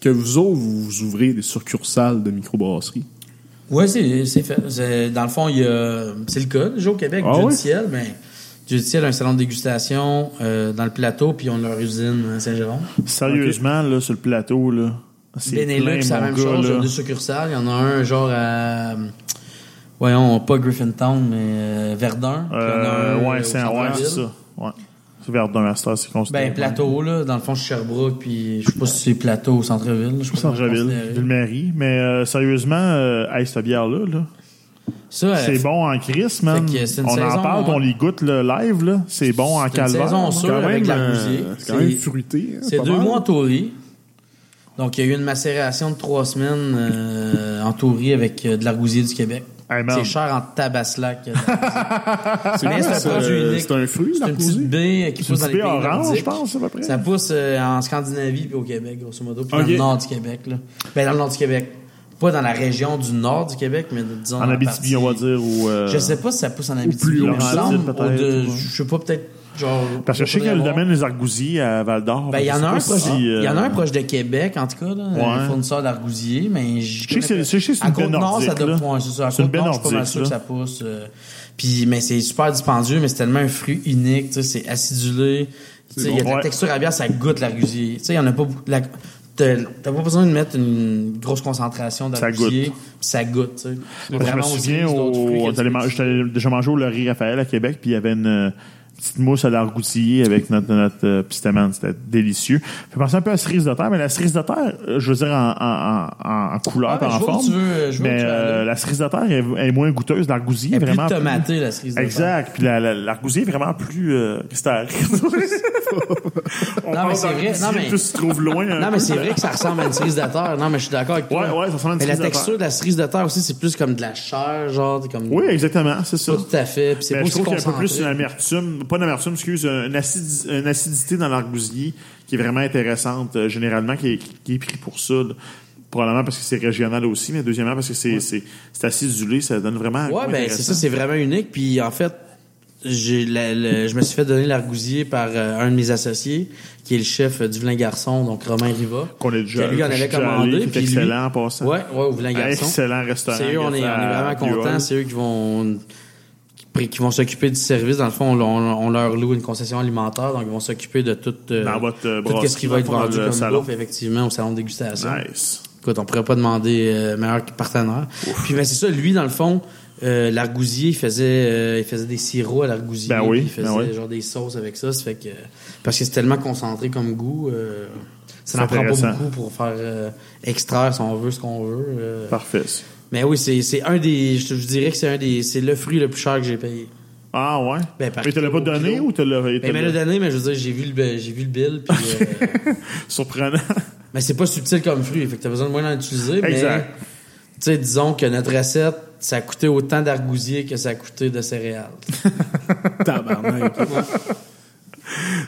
que vous autres, vous ouvrez des succursales de microbrasserie. Ouais, c'est, fait. Dans le fond, il y a, c'est le cas. Déjà au Québec, Ah du ciel, ben, Dieu du ciel a un salon de dégustation euh, dans le plateau, puis ils ont leur usine à Saint-Jérôme. Sérieusement, là, sur le plateau, là, c'est plein, Benelux, c'est la même gars, chose. Il y a là. deux succursales. Il y en a un genre à. Voyons, pas Griffintown, mais euh, Verdun. Euh, un, ouais, c'est ouais, ça. Ouais. C'est Verdun, Master, c'est considéré. Ben, plateau, là. Dans le fond, je suis Sherbrooke, puis je sais pas si c'est plateau au centre-ville. Je sais pas comment Centre-ville. Ville-Marie. Mais euh, sérieusement, euh, hey, cette bière-là, là, euh, c'est bon en crise, man. C'est une On saison, en parle, on les goûte le live, là. C'est bon en C'est une calvaire. saison là. sûre. Avec la euh, musique. c'est quand même C'est- fruité. hein, C'est deux mal. mois en tourie. Donc, il y a eu une macération de trois semaines euh, en tourie avec euh, de l'argousier du Québec. Hey, c'est cher en tabaslac. euh, C'est c'est un. C'est fruit, C'est une petite baie qui C'est pousse dans les pays orange, je pense, à peu près. Ça pousse euh, en Scandinavie puis au Québec, grosso modo, puis dans le nord du Québec. Là. Ben, dans le nord du Québec. Pas dans la région du nord du Québec, mais disons En Abitibi, partie- on va dire, ou... euh, Je sais pas si ça pousse en plus Abitibi, semble, peut-être, au de- ou- je sais pas, peut-être genre... Parce que je sais qu'il y a le domaine des Argousiers à Val-d'Or. Ben, il y en a un proche, il y en a un proche de Québec, en tout cas, là, un Ouais. fournisseur d'argousier, mais je sais que c'est- à une baie Côte-Nord, ça nordique, doit ouais, c'est ça. À C'est une baie je suis pas mal nordique, sûr que ça pousse. euh, puis, mais c'est super dispendieux, mais c'est tellement un fruit unique, tu sais, c'est acidulé. Il y a de la texture à bière, ça goûte l'argousier. Tu sais, il y en a pas beaucoup. la- T'as pas besoin de mettre une grosse concentration Ça d'argousier, puis ça goûte, tu sais. Moi, je me Vraiment souviens, au, j'étais déjà mangé au Laurier Raphaël à Québec, puis il y avait une euh, petite mousse à l'argousier avec notre, notre euh. C'était délicieux. Fait penser un peu à la cerise de terre, mais la cerise de terre, euh, je veux dire, en, en, en, en couleur, Ah, en je forme. tu veux- je mais euh, la cerise de terre est, est moins goûteuse. L'argousier est est plus vraiment tomatée, la cerise de terre. Exact. Puis la- la- l'argousier est vraiment plus... Euh? On Non, mais c'est vrai. Non, mais- plus tu te trouves loin. un Non, mais c'est vrai que ça ressemble à une cerise de terre. Non, mais je suis d'accord avec toi. Ouais, ouais, ça ressemble à une Mais la cerise de texture terre. de la cerise de terre aussi, c'est plus comme de la chair, genre, comme. Oui, exactement, c'est ça. Tout à fait. Puis c'est Mais pas je trouve qu'il y a un peu plus une amertume, pas une amertume, excuse, une, acidi- une acidité dans l'argousier qui est vraiment intéressante, euh, généralement, qui est, qui est pris pour ça. là. Probablement parce que c'est régional aussi, mais deuxièmement parce que c'est c'est c'est acidulé, ça donne vraiment un Ouais, ben c'est ça, c'est vraiment unique. Puis en fait, j'ai la- je me suis fait donner l'argousier par euh, un de mes associés, qui est le chef euh, du Vilain Garçon, donc Romain Riva. qu'on est déjà, lui avait commandé. allé, puis lui- excellent en passant. Ouais, ouais, au Vilain Garçon. Excellent restaurant. C'est eux, on est, on est vraiment contents. C'est eux qui vont qui, vont s'occuper du service. Dans le fond, on, on- on leur loue une concession alimentaire, donc ils vont s'occuper de tout, euh, Dans votre, euh, tout ce qui va être vendu comme salon. bouffe, effectivement, au salon de dégustation. Nice. Écoute, on pourrait pas demander euh, meilleur partenaire. Puis ben, c'est ça, lui, dans le fond, euh, l'argousier, il faisait, euh, il faisait des sirops à l'argousier. Ben oui, Il faisait ben oui. genre des sauces avec ça. Ça fait que parce que c'est tellement concentré comme goût, euh, ça n'en prend pas beaucoup pour faire extraire si on veut ce qu'on veut. Parfait. Mais oui, c'est un des, je dirais que c'est un des, c'est le fruit le plus cher que j'ai payé. Ah ouais? Ben, mais tu l'as pas donné kilo. ou tu l'as Ben, il me l'a- l'a donné, mais je veux dire, j'ai vu le, j'ai vu le bill, puis Surprenant. mais c'est pas subtil comme fruit, fait que t'as besoin de moins d'en utiliser, mais Exact. tu sais, disons que notre recette, ça a coûté autant d'argousier que ça a coûté de céréales. Tabarnak.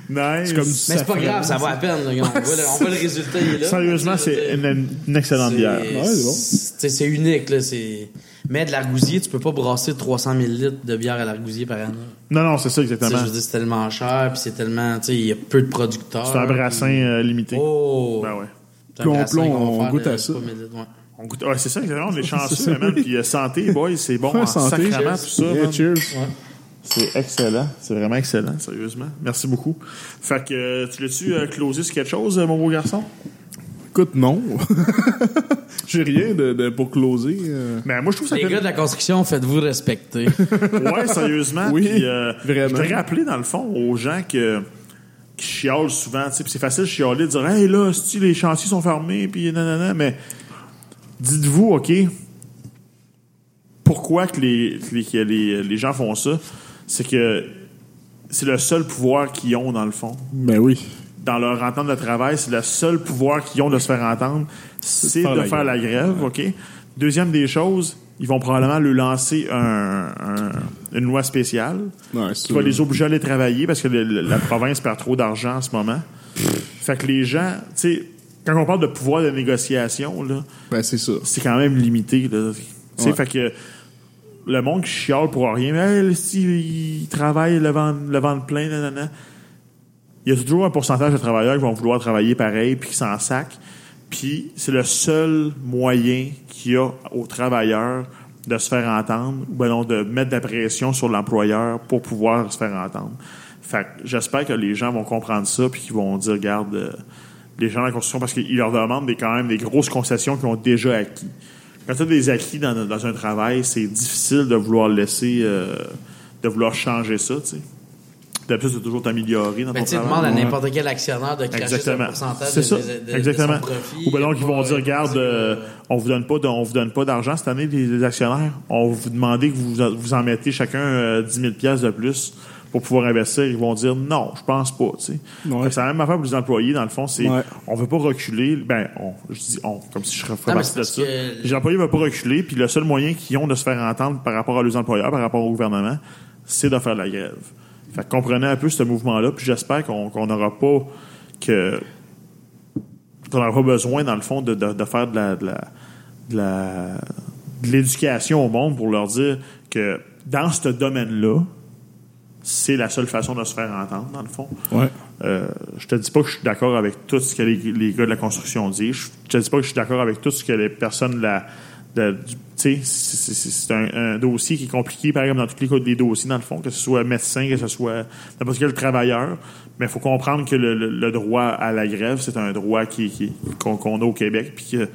Nice. Comme Mais c'est pas grave, ça va à peine. là. On, voit le, on voit le résultat, il est là. Sérieusement, c'est une, une excellente bière. Ouais, c'est bon. c'est- tu sais, C'est unique, là. C'est... Mais de l'argousier, tu peux pas brasser 300 000 litres de bière à l'argousier par année. Non, non, c'est ça Tu sais, exactement. je veux dire, c'est tellement cher, puis c'est tellement, tu sais, il y a peu de producteurs. C'est un brassin puis- euh, limité. Oh! Ben ouais. C'est un Plomb, brassin plomb, qu'on va on faire goûte de à ça. 3 000 litres, ouais. On goûte- ouais, c'est ça, exactement. On est C'est chanceux, ça, man. oui. Puis euh, santé, boy, c'est bon Ouais, en santé. sacrament, tout ça. Yeah, man. cheers. Ouais. C'est excellent. C'est vraiment excellent, sérieusement. Merci beaucoup. Fait que, euh, tu l'as-tu euh, closé sur quelque chose, euh, mon beau garçon? Écoute, non. J'ai rien de, de- pour closer. euh. Ben, moi, je trouve ça Les fait- gars de la construction, faites-vous respecter. Ouais, sérieusement. Oui, Puis, euh, vraiment. Je voudrais rappeler, dans le fond, aux gens que, qui chialent souvent, tu sais, puis c'est facile de chialer, de dire, hey, là, si les chantiers sont fermés, puis nanana, mais dites-vous, OK, pourquoi que les, que les, que les, les gens font ça? C'est que c'est le seul pouvoir qu'ils ont, dans le fond. Ben oui. Dans leur entente de travail, c'est le seul pouvoir qu'ils ont de se faire entendre, c'est de faire la grève, OK? Deuxième des choses, ils vont probablement lui lancer un- un- une loi spéciale Ouais, qui va les obliger à aller travailler parce que le- la province perd trop d'argent en ce moment. Fait que les gens, tu sais, quand on parle de pouvoir de négociation, là, Ben c'est ça. c'est quand même limité. Là. Tu sais, Ouais. fait que le monde qui chiale pour rien, mais hey, si il travaille le ventre, le ventre plein, nanana. Il y a toujours un pourcentage de travailleurs qui vont vouloir travailler pareil puis qui s'en sacent. Puis c'est le seul moyen qu'il y a aux travailleurs de se faire entendre ou ben non, de mettre de la pression sur l'employeur pour pouvoir se faire entendre. Fait que j'espère que les gens vont comprendre ça puis qu'ils vont dire, regarde, euh, les gens de la construction, parce qu'ils leur demandent des, quand même des grosses concessions qu'ils ont déjà acquis. Quand tu as des acquis dans, dans un travail, c'est difficile de vouloir laisser, euh, de vouloir changer ça, tu sais. D'habitude, c'est toujours t'améliorer dans Ben, ton tu sais, travail. demande à n'importe quel actionnaire de cracher un pourcentage de, ça. de- de- de Exactement. son profit. Ou ben donc ils vont dire, regarde, euh, on vous donne pas, de- on vous donne pas d'argent cette année les, les actionnaires. On vous demandez que vous vous en mettez chacun euh, 10 000 pièces de plus pour pouvoir investir. Ils vont dire non, je pense pas. Ouais. C'est la même affaire pour les employés. Dans le fond, c'est Ouais. on veut pas reculer. Ben, on, je dis on, comme si je ferais partie de ça. que- Les employés veulent pas reculer. Puis le seul moyen qu'ils ont de se faire entendre par rapport à leurs employeurs, par rapport au gouvernement, c'est de faire de la grève. Fait que comprenez un peu ce mouvement-là. Puis j'espère qu'on qu'on n'aura pas que qu'on n'aura pas besoin, dans le fond, de, de, de faire de la, de la, de la- de l'éducation au monde pour leur dire que dans ce domaine-là, c'est la seule façon de se faire entendre, dans le fond. Ouais. Euh, je te dis pas que je suis d'accord avec tout ce que les, les gars de la construction disent. Je te dis pas que je suis d'accord avec tout ce que les personnes de la. de- du- tu sais, c'est- un, un dossier qui est compliqué, par exemple, dans tous les cas des dossiers, dans le fond, que ce soit médecin, que ce soit n'importe quel travailleur. Mais il faut comprendre que le, le- le droit à la grève, c'est un droit qui, qui- qu'on qu'on a au Québec, puis que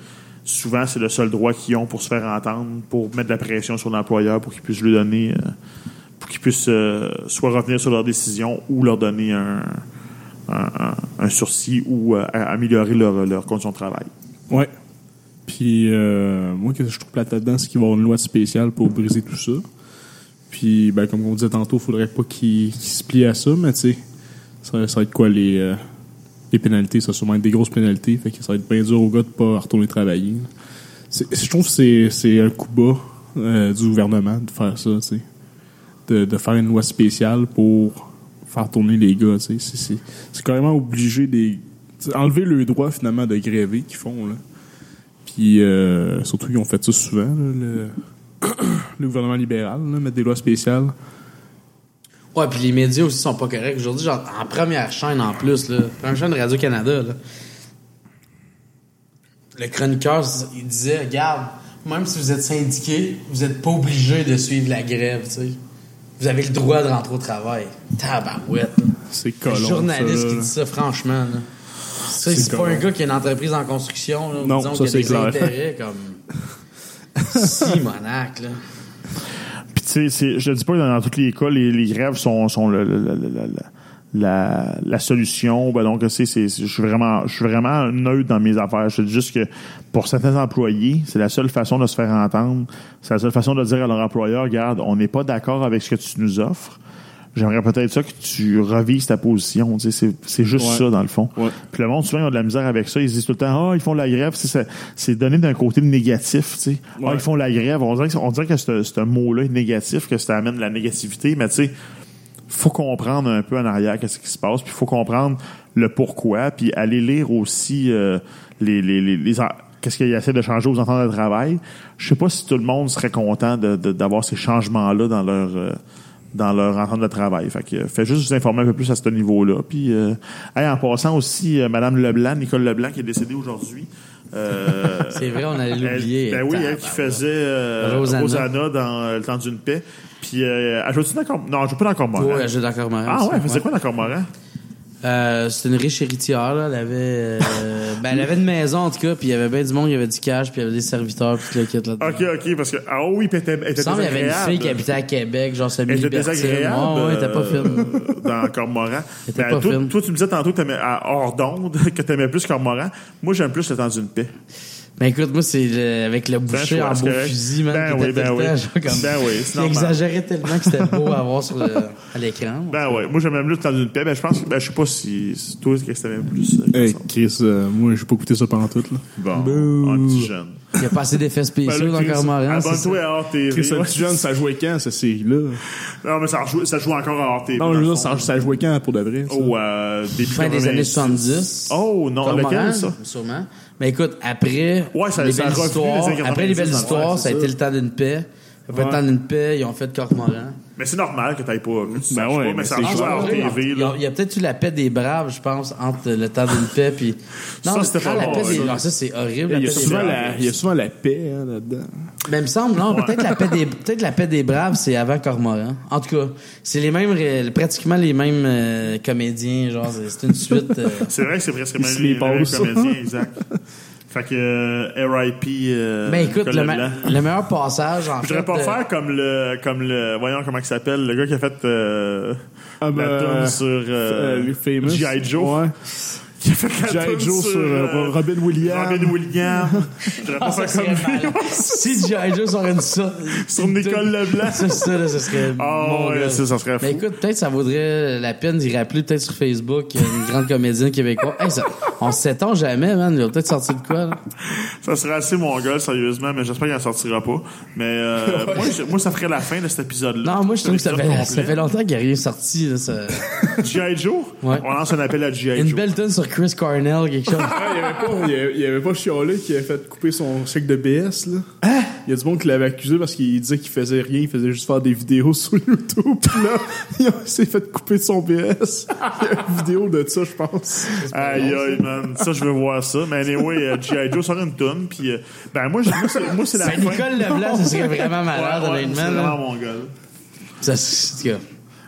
souvent, c'est le seul droit qu'ils ont pour se faire entendre, pour mettre de la pression sur l'employeur, pour qu'il puisse lui donner. euh, qu'ils puissent euh, soit revenir sur leur décision ou leur donner un, un, sursis ou euh, améliorer leur, leur condition de travail. Ouais. Puis, euh, moi, que je trouve plate là-dedans, c'est qu'il va y avoir une loi spéciale pour briser tout ça. Puis, ben, comme on disait tantôt, il faudrait pas qu'il qu'il se plie à ça, mais tu sais, ça, ça va être quoi les, euh, les pénalités? Ça va sûrement être des grosses pénalités. Fait que ça va être bien dur aux gars de pas retourner travailler. Je trouve que c'est- un coup bas du gouvernement de faire ça, tu sais. De, faire une loi spéciale pour faire tourner les gars. C'est- carrément obligé des. enlever le droit finalement de gréver qu'ils font, là. Puis euh, surtout, ils ont fait ça souvent, le, gouvernement libéral, mettre des lois spéciales. Ouais, puis les médias aussi sont pas corrects. Aujourd'hui, genre, en première chaîne en plus, là, première chaîne de Radio-Canada, là, le chroniqueur, il disait, regarde, même si vous êtes syndiqué, vous êtes pas obligé de suivre la grève. Vous avez le droit de rentrer au travail. Tabarouette. C'est Un colon. journaliste ça, qui dit ça, franchement, là. Ça, C'est pas un gars qui a une entreprise en construction, là, Non, disons ça, c'est des clair. intérêts comme... si, monac, là. Puis tu sais, je te dis pas que dans, tous les cas, les, les grèves sont, sont le- le- le- le- le- la, la solution. Ben donc, c'est, c'est, je suis vraiment, je suis vraiment neutre dans mes affaires. Je dis juste que pour certains employés, c'est la seule façon de se faire entendre. C'est la seule façon de dire à leur employeur, regarde, on n'est pas d'accord avec ce que tu nous offres. J'aimerais peut-être ça que tu revises ta position. Tu sais, c'est, c'est juste Ouais. ça, dans le fond. Ouais. Puis le monde, souvent, ils ont de la misère avec ça. Ils se disent tout le temps, ah, ils font la grève. C'est, ça- c'est donné d'un côté négatif, tu sais. Ah, ils font la grève. On dirait que, on dirait que ce, ce mot-là est négatif, que ça amène de la négativité, mais tu sais, faut comprendre un peu en arrière qu'est-ce qui se passe, puis faut comprendre le pourquoi, puis aller lire aussi euh, les, les, les, les qu'est-ce qu'il essaie de changer aux ententes de travail. Je sais pas si tout le monde serait content de- de- d'avoir ces changements-là dans leur euh, dans leur entente de travail. Fait que euh, faites juste vous informer un peu plus à ce niveau-là. Puis euh, hey, en passant aussi, euh, Madame Leblanc, Nicole Leblanc, qui est décédée aujourd'hui. Euh, C'est vrai, on allait l'oublier. Ben oui, elle qui faisait euh, Rosanna. Rosanna. dans euh, Le temps d'une paix. Puis, euh, elle joue-tu dans Corm- Non, elle joue pas dans Cormoran. Ouais, elle joue dans Cormoran ah ouais, elle faisait quoi dans Cormoran? Euh, c'est une riche héritière, là. Elle avait, euh, ben, elle avait une maison, en tout cas, puis il y avait bien du monde, il y avait du cash, puis il y avait des serviteurs, puis tout le kit là-dedans. OK, OK, parce que... Ah oui, puis elle était, elle Il était y avait une désagréable. fille qui habitait à Québec, genre Samy Elle était désagréable. Ouais, ouais, elle était pas euh, fine. dans Cormoran. était Ben, pas toi, fine. toi, tu me disais tantôt que t'aimais, à hors d'onde que t'aimais plus Cormoran. Moi, j'aime plus le temps d'une paix. Ben écoute, moi, c'est le- avec le boucher choix, en c'est beau correct. fusil, man, Ben qui oui, ben le oui. comme... Ben oui, c'est qui normal. exagérait tellement que c'était beau à voir sur le, à l'écran. Ben ouais, moi, j'aime même plus le temps d'une paix. Ben, je pense, ben, je sais pas si, si toi, qu'est-ce que t'aimais plus. euh, Hey. Chris, euh, moi, j'ai pas écouté ça pendant tout, là. Bon, un petit jeune. Il y a pas assez d'effets Ben, spéciaux là, dans Cormoran. Abonne-toi à RTV. Chris, le ouais. petit jeune, ça jouait quand, cette série-là? Non, mais ça joue, ça joue encore à RTV. Non, dans je veux le dire, fond. ça, ça jouait quand, pour de vrai? ça? Oh, euh, début Fin des années 90. 70. Oh, non, Cormoran, lequel, ça? Sûrement. Mais écoute, après Ouais, ça- les belles histoires, après les belles 90, histoires, ça a été le temps d'une paix. Après Ouais. le temps d'une paix, ils ont fait Cormoran. Mais c'est normal que t'ailles pas, que tu Ben ouais, pas, mais mais ça c'est joue à RTV, Il y a, là. il y a peut-être eu la paix des braves, je pense, entre le temps d'une paix puis. Non, Ça, c'était ah, pas la paix des. ça. non, ça, c'est horrible. Il y, a souvent la, il y a souvent la paix hein, là-dedans. Ben, il me semble, non, peut-être la paix des, peut-être la paix des braves, c'est avant Cormoran. En tout cas, c'est les mêmes, pratiquement les mêmes euh, comédiens, genre, c'est une suite. euh, C'est vrai que c'est presque même les mêmes comédiens, exact. Fait que euh, RIP. Euh, ben, écoute, le, me- le meilleur passage, en Je voudrais pas euh, faire comme le, comme le, voyons comment il s'appelle, le gars qui a fait euh, Ah, la ben, tune euh, sur euh, Euh. G.I. Joe. Ouais. Qui a fait la G.I. tune Joe sur euh, Robin Williams. Robin Williams. Je Ah, ça faire comme si G.I. Joe aurait dit ça. Sur Nicole Leblanc. C'est ça, là, ce serait. Mon ouais, ça, ça serait fou. Mais écoute, peut-être ça vaudrait la peine d'y rappeler, peut-être sur Facebook, une grande comédienne québécoise. Hey, ça, on s'étend jamais, man. Il va peut-être sortir de quoi, là? Ça serait assez mon gars, sérieusement, mais j'espère qu'il en sortira pas. Mais euh, moi, je- moi, ça ferait la fin de cet épisode-là. Non, moi, je trouve que ça fait, ça fait longtemps qu'il n'y a rien sorti, là, ça. G.I. Joe? Ouais. On lance un appel à G.I. Une Joe. belle tune sur Chris Cornell, quelque chose. Ah, il y avait pas, il avait, il avait pas Chiolé qui avait fait couper son chèque de BS, là. Hein? Il y a du monde qui l'avait accusé parce qu'il disait qu'il faisait rien, il faisait juste faire des vidéos sur YouTube. Puis là, il s'est fait couper de son BS. Il y a une vidéo de ça, je pense. Aïe, aïe, man. Ça, je veux voir ça. Mais anyway, euh, G.I. Joe sort une tonne, puis euh, ben, moi, j'ai- moi, c'est, la Ben, fin. Nicole Leblanc, ça serait vraiment malade, Ouais, ouais, honnêtement, c'est vraiment mon gars. Ça, c'est-.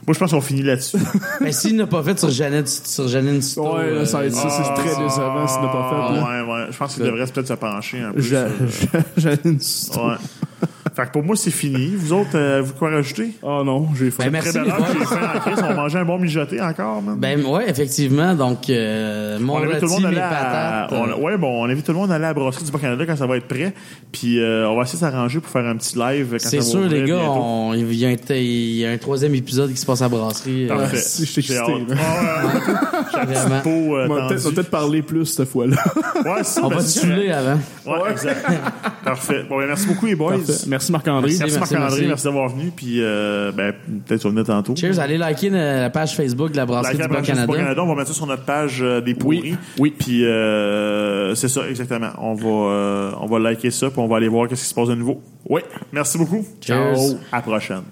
Moi, je pense qu'on finit là-dessus. Mais s'il n'a pas fait sur Jeannette, sur Jeannine Suto, Ouais, là, ça va être ça, c'est très décevant s'il n'a pas fait, là. ouais, ouais. Je pense qu'il devrait peut-être se pencher un peu. Sur, euh, ouais. Fait que pour moi, c'est fini. Vous autres, euh, vous quoi rajouter? Oh non, j'ai fait. Ben, merci, Très belle heure j'ai fait en crise. On va manger un bon mijoté encore. Ben, ouais, effectivement. Donc, euh, mon on invite tout le monde à aller à, patates. euh, on- ouais, bon, on invite tout le monde à aller à la brasserie du Bas-Canada quand ça va être prêt. Puis euh, on va essayer de s'arranger pour faire un petit live quand C'est sûr, les gars, on- il y, a un, il y a un troisième épisode qui se passe à la brasserie. euh, Parfait. si, je suis J'ai excité. Ah. Peau, euh, On va peut-être parler plus cette fois-là. Ouais, ça, On ben, va se ça. avant. Ouais, exact. Parfait. Bon, ben, merci beaucoup, les boys. Merci Marc-André. Merci. Merci, Marc-André. merci. Merci d'avoir venu. Puis, euh, ben, peut-être tu vas venir tantôt. Cheers, allez liker la la page Facebook de la brasserie du Canada. On va mettre ça sur notre page euh, des pourris. Oui, oui. Puis euh, c'est ça, exactement. On va, euh, on va liker ça, puis on va aller voir qu'est-ce qui se passe de nouveau. Oui. Merci beaucoup. Cheers. Ciao. À la prochaine.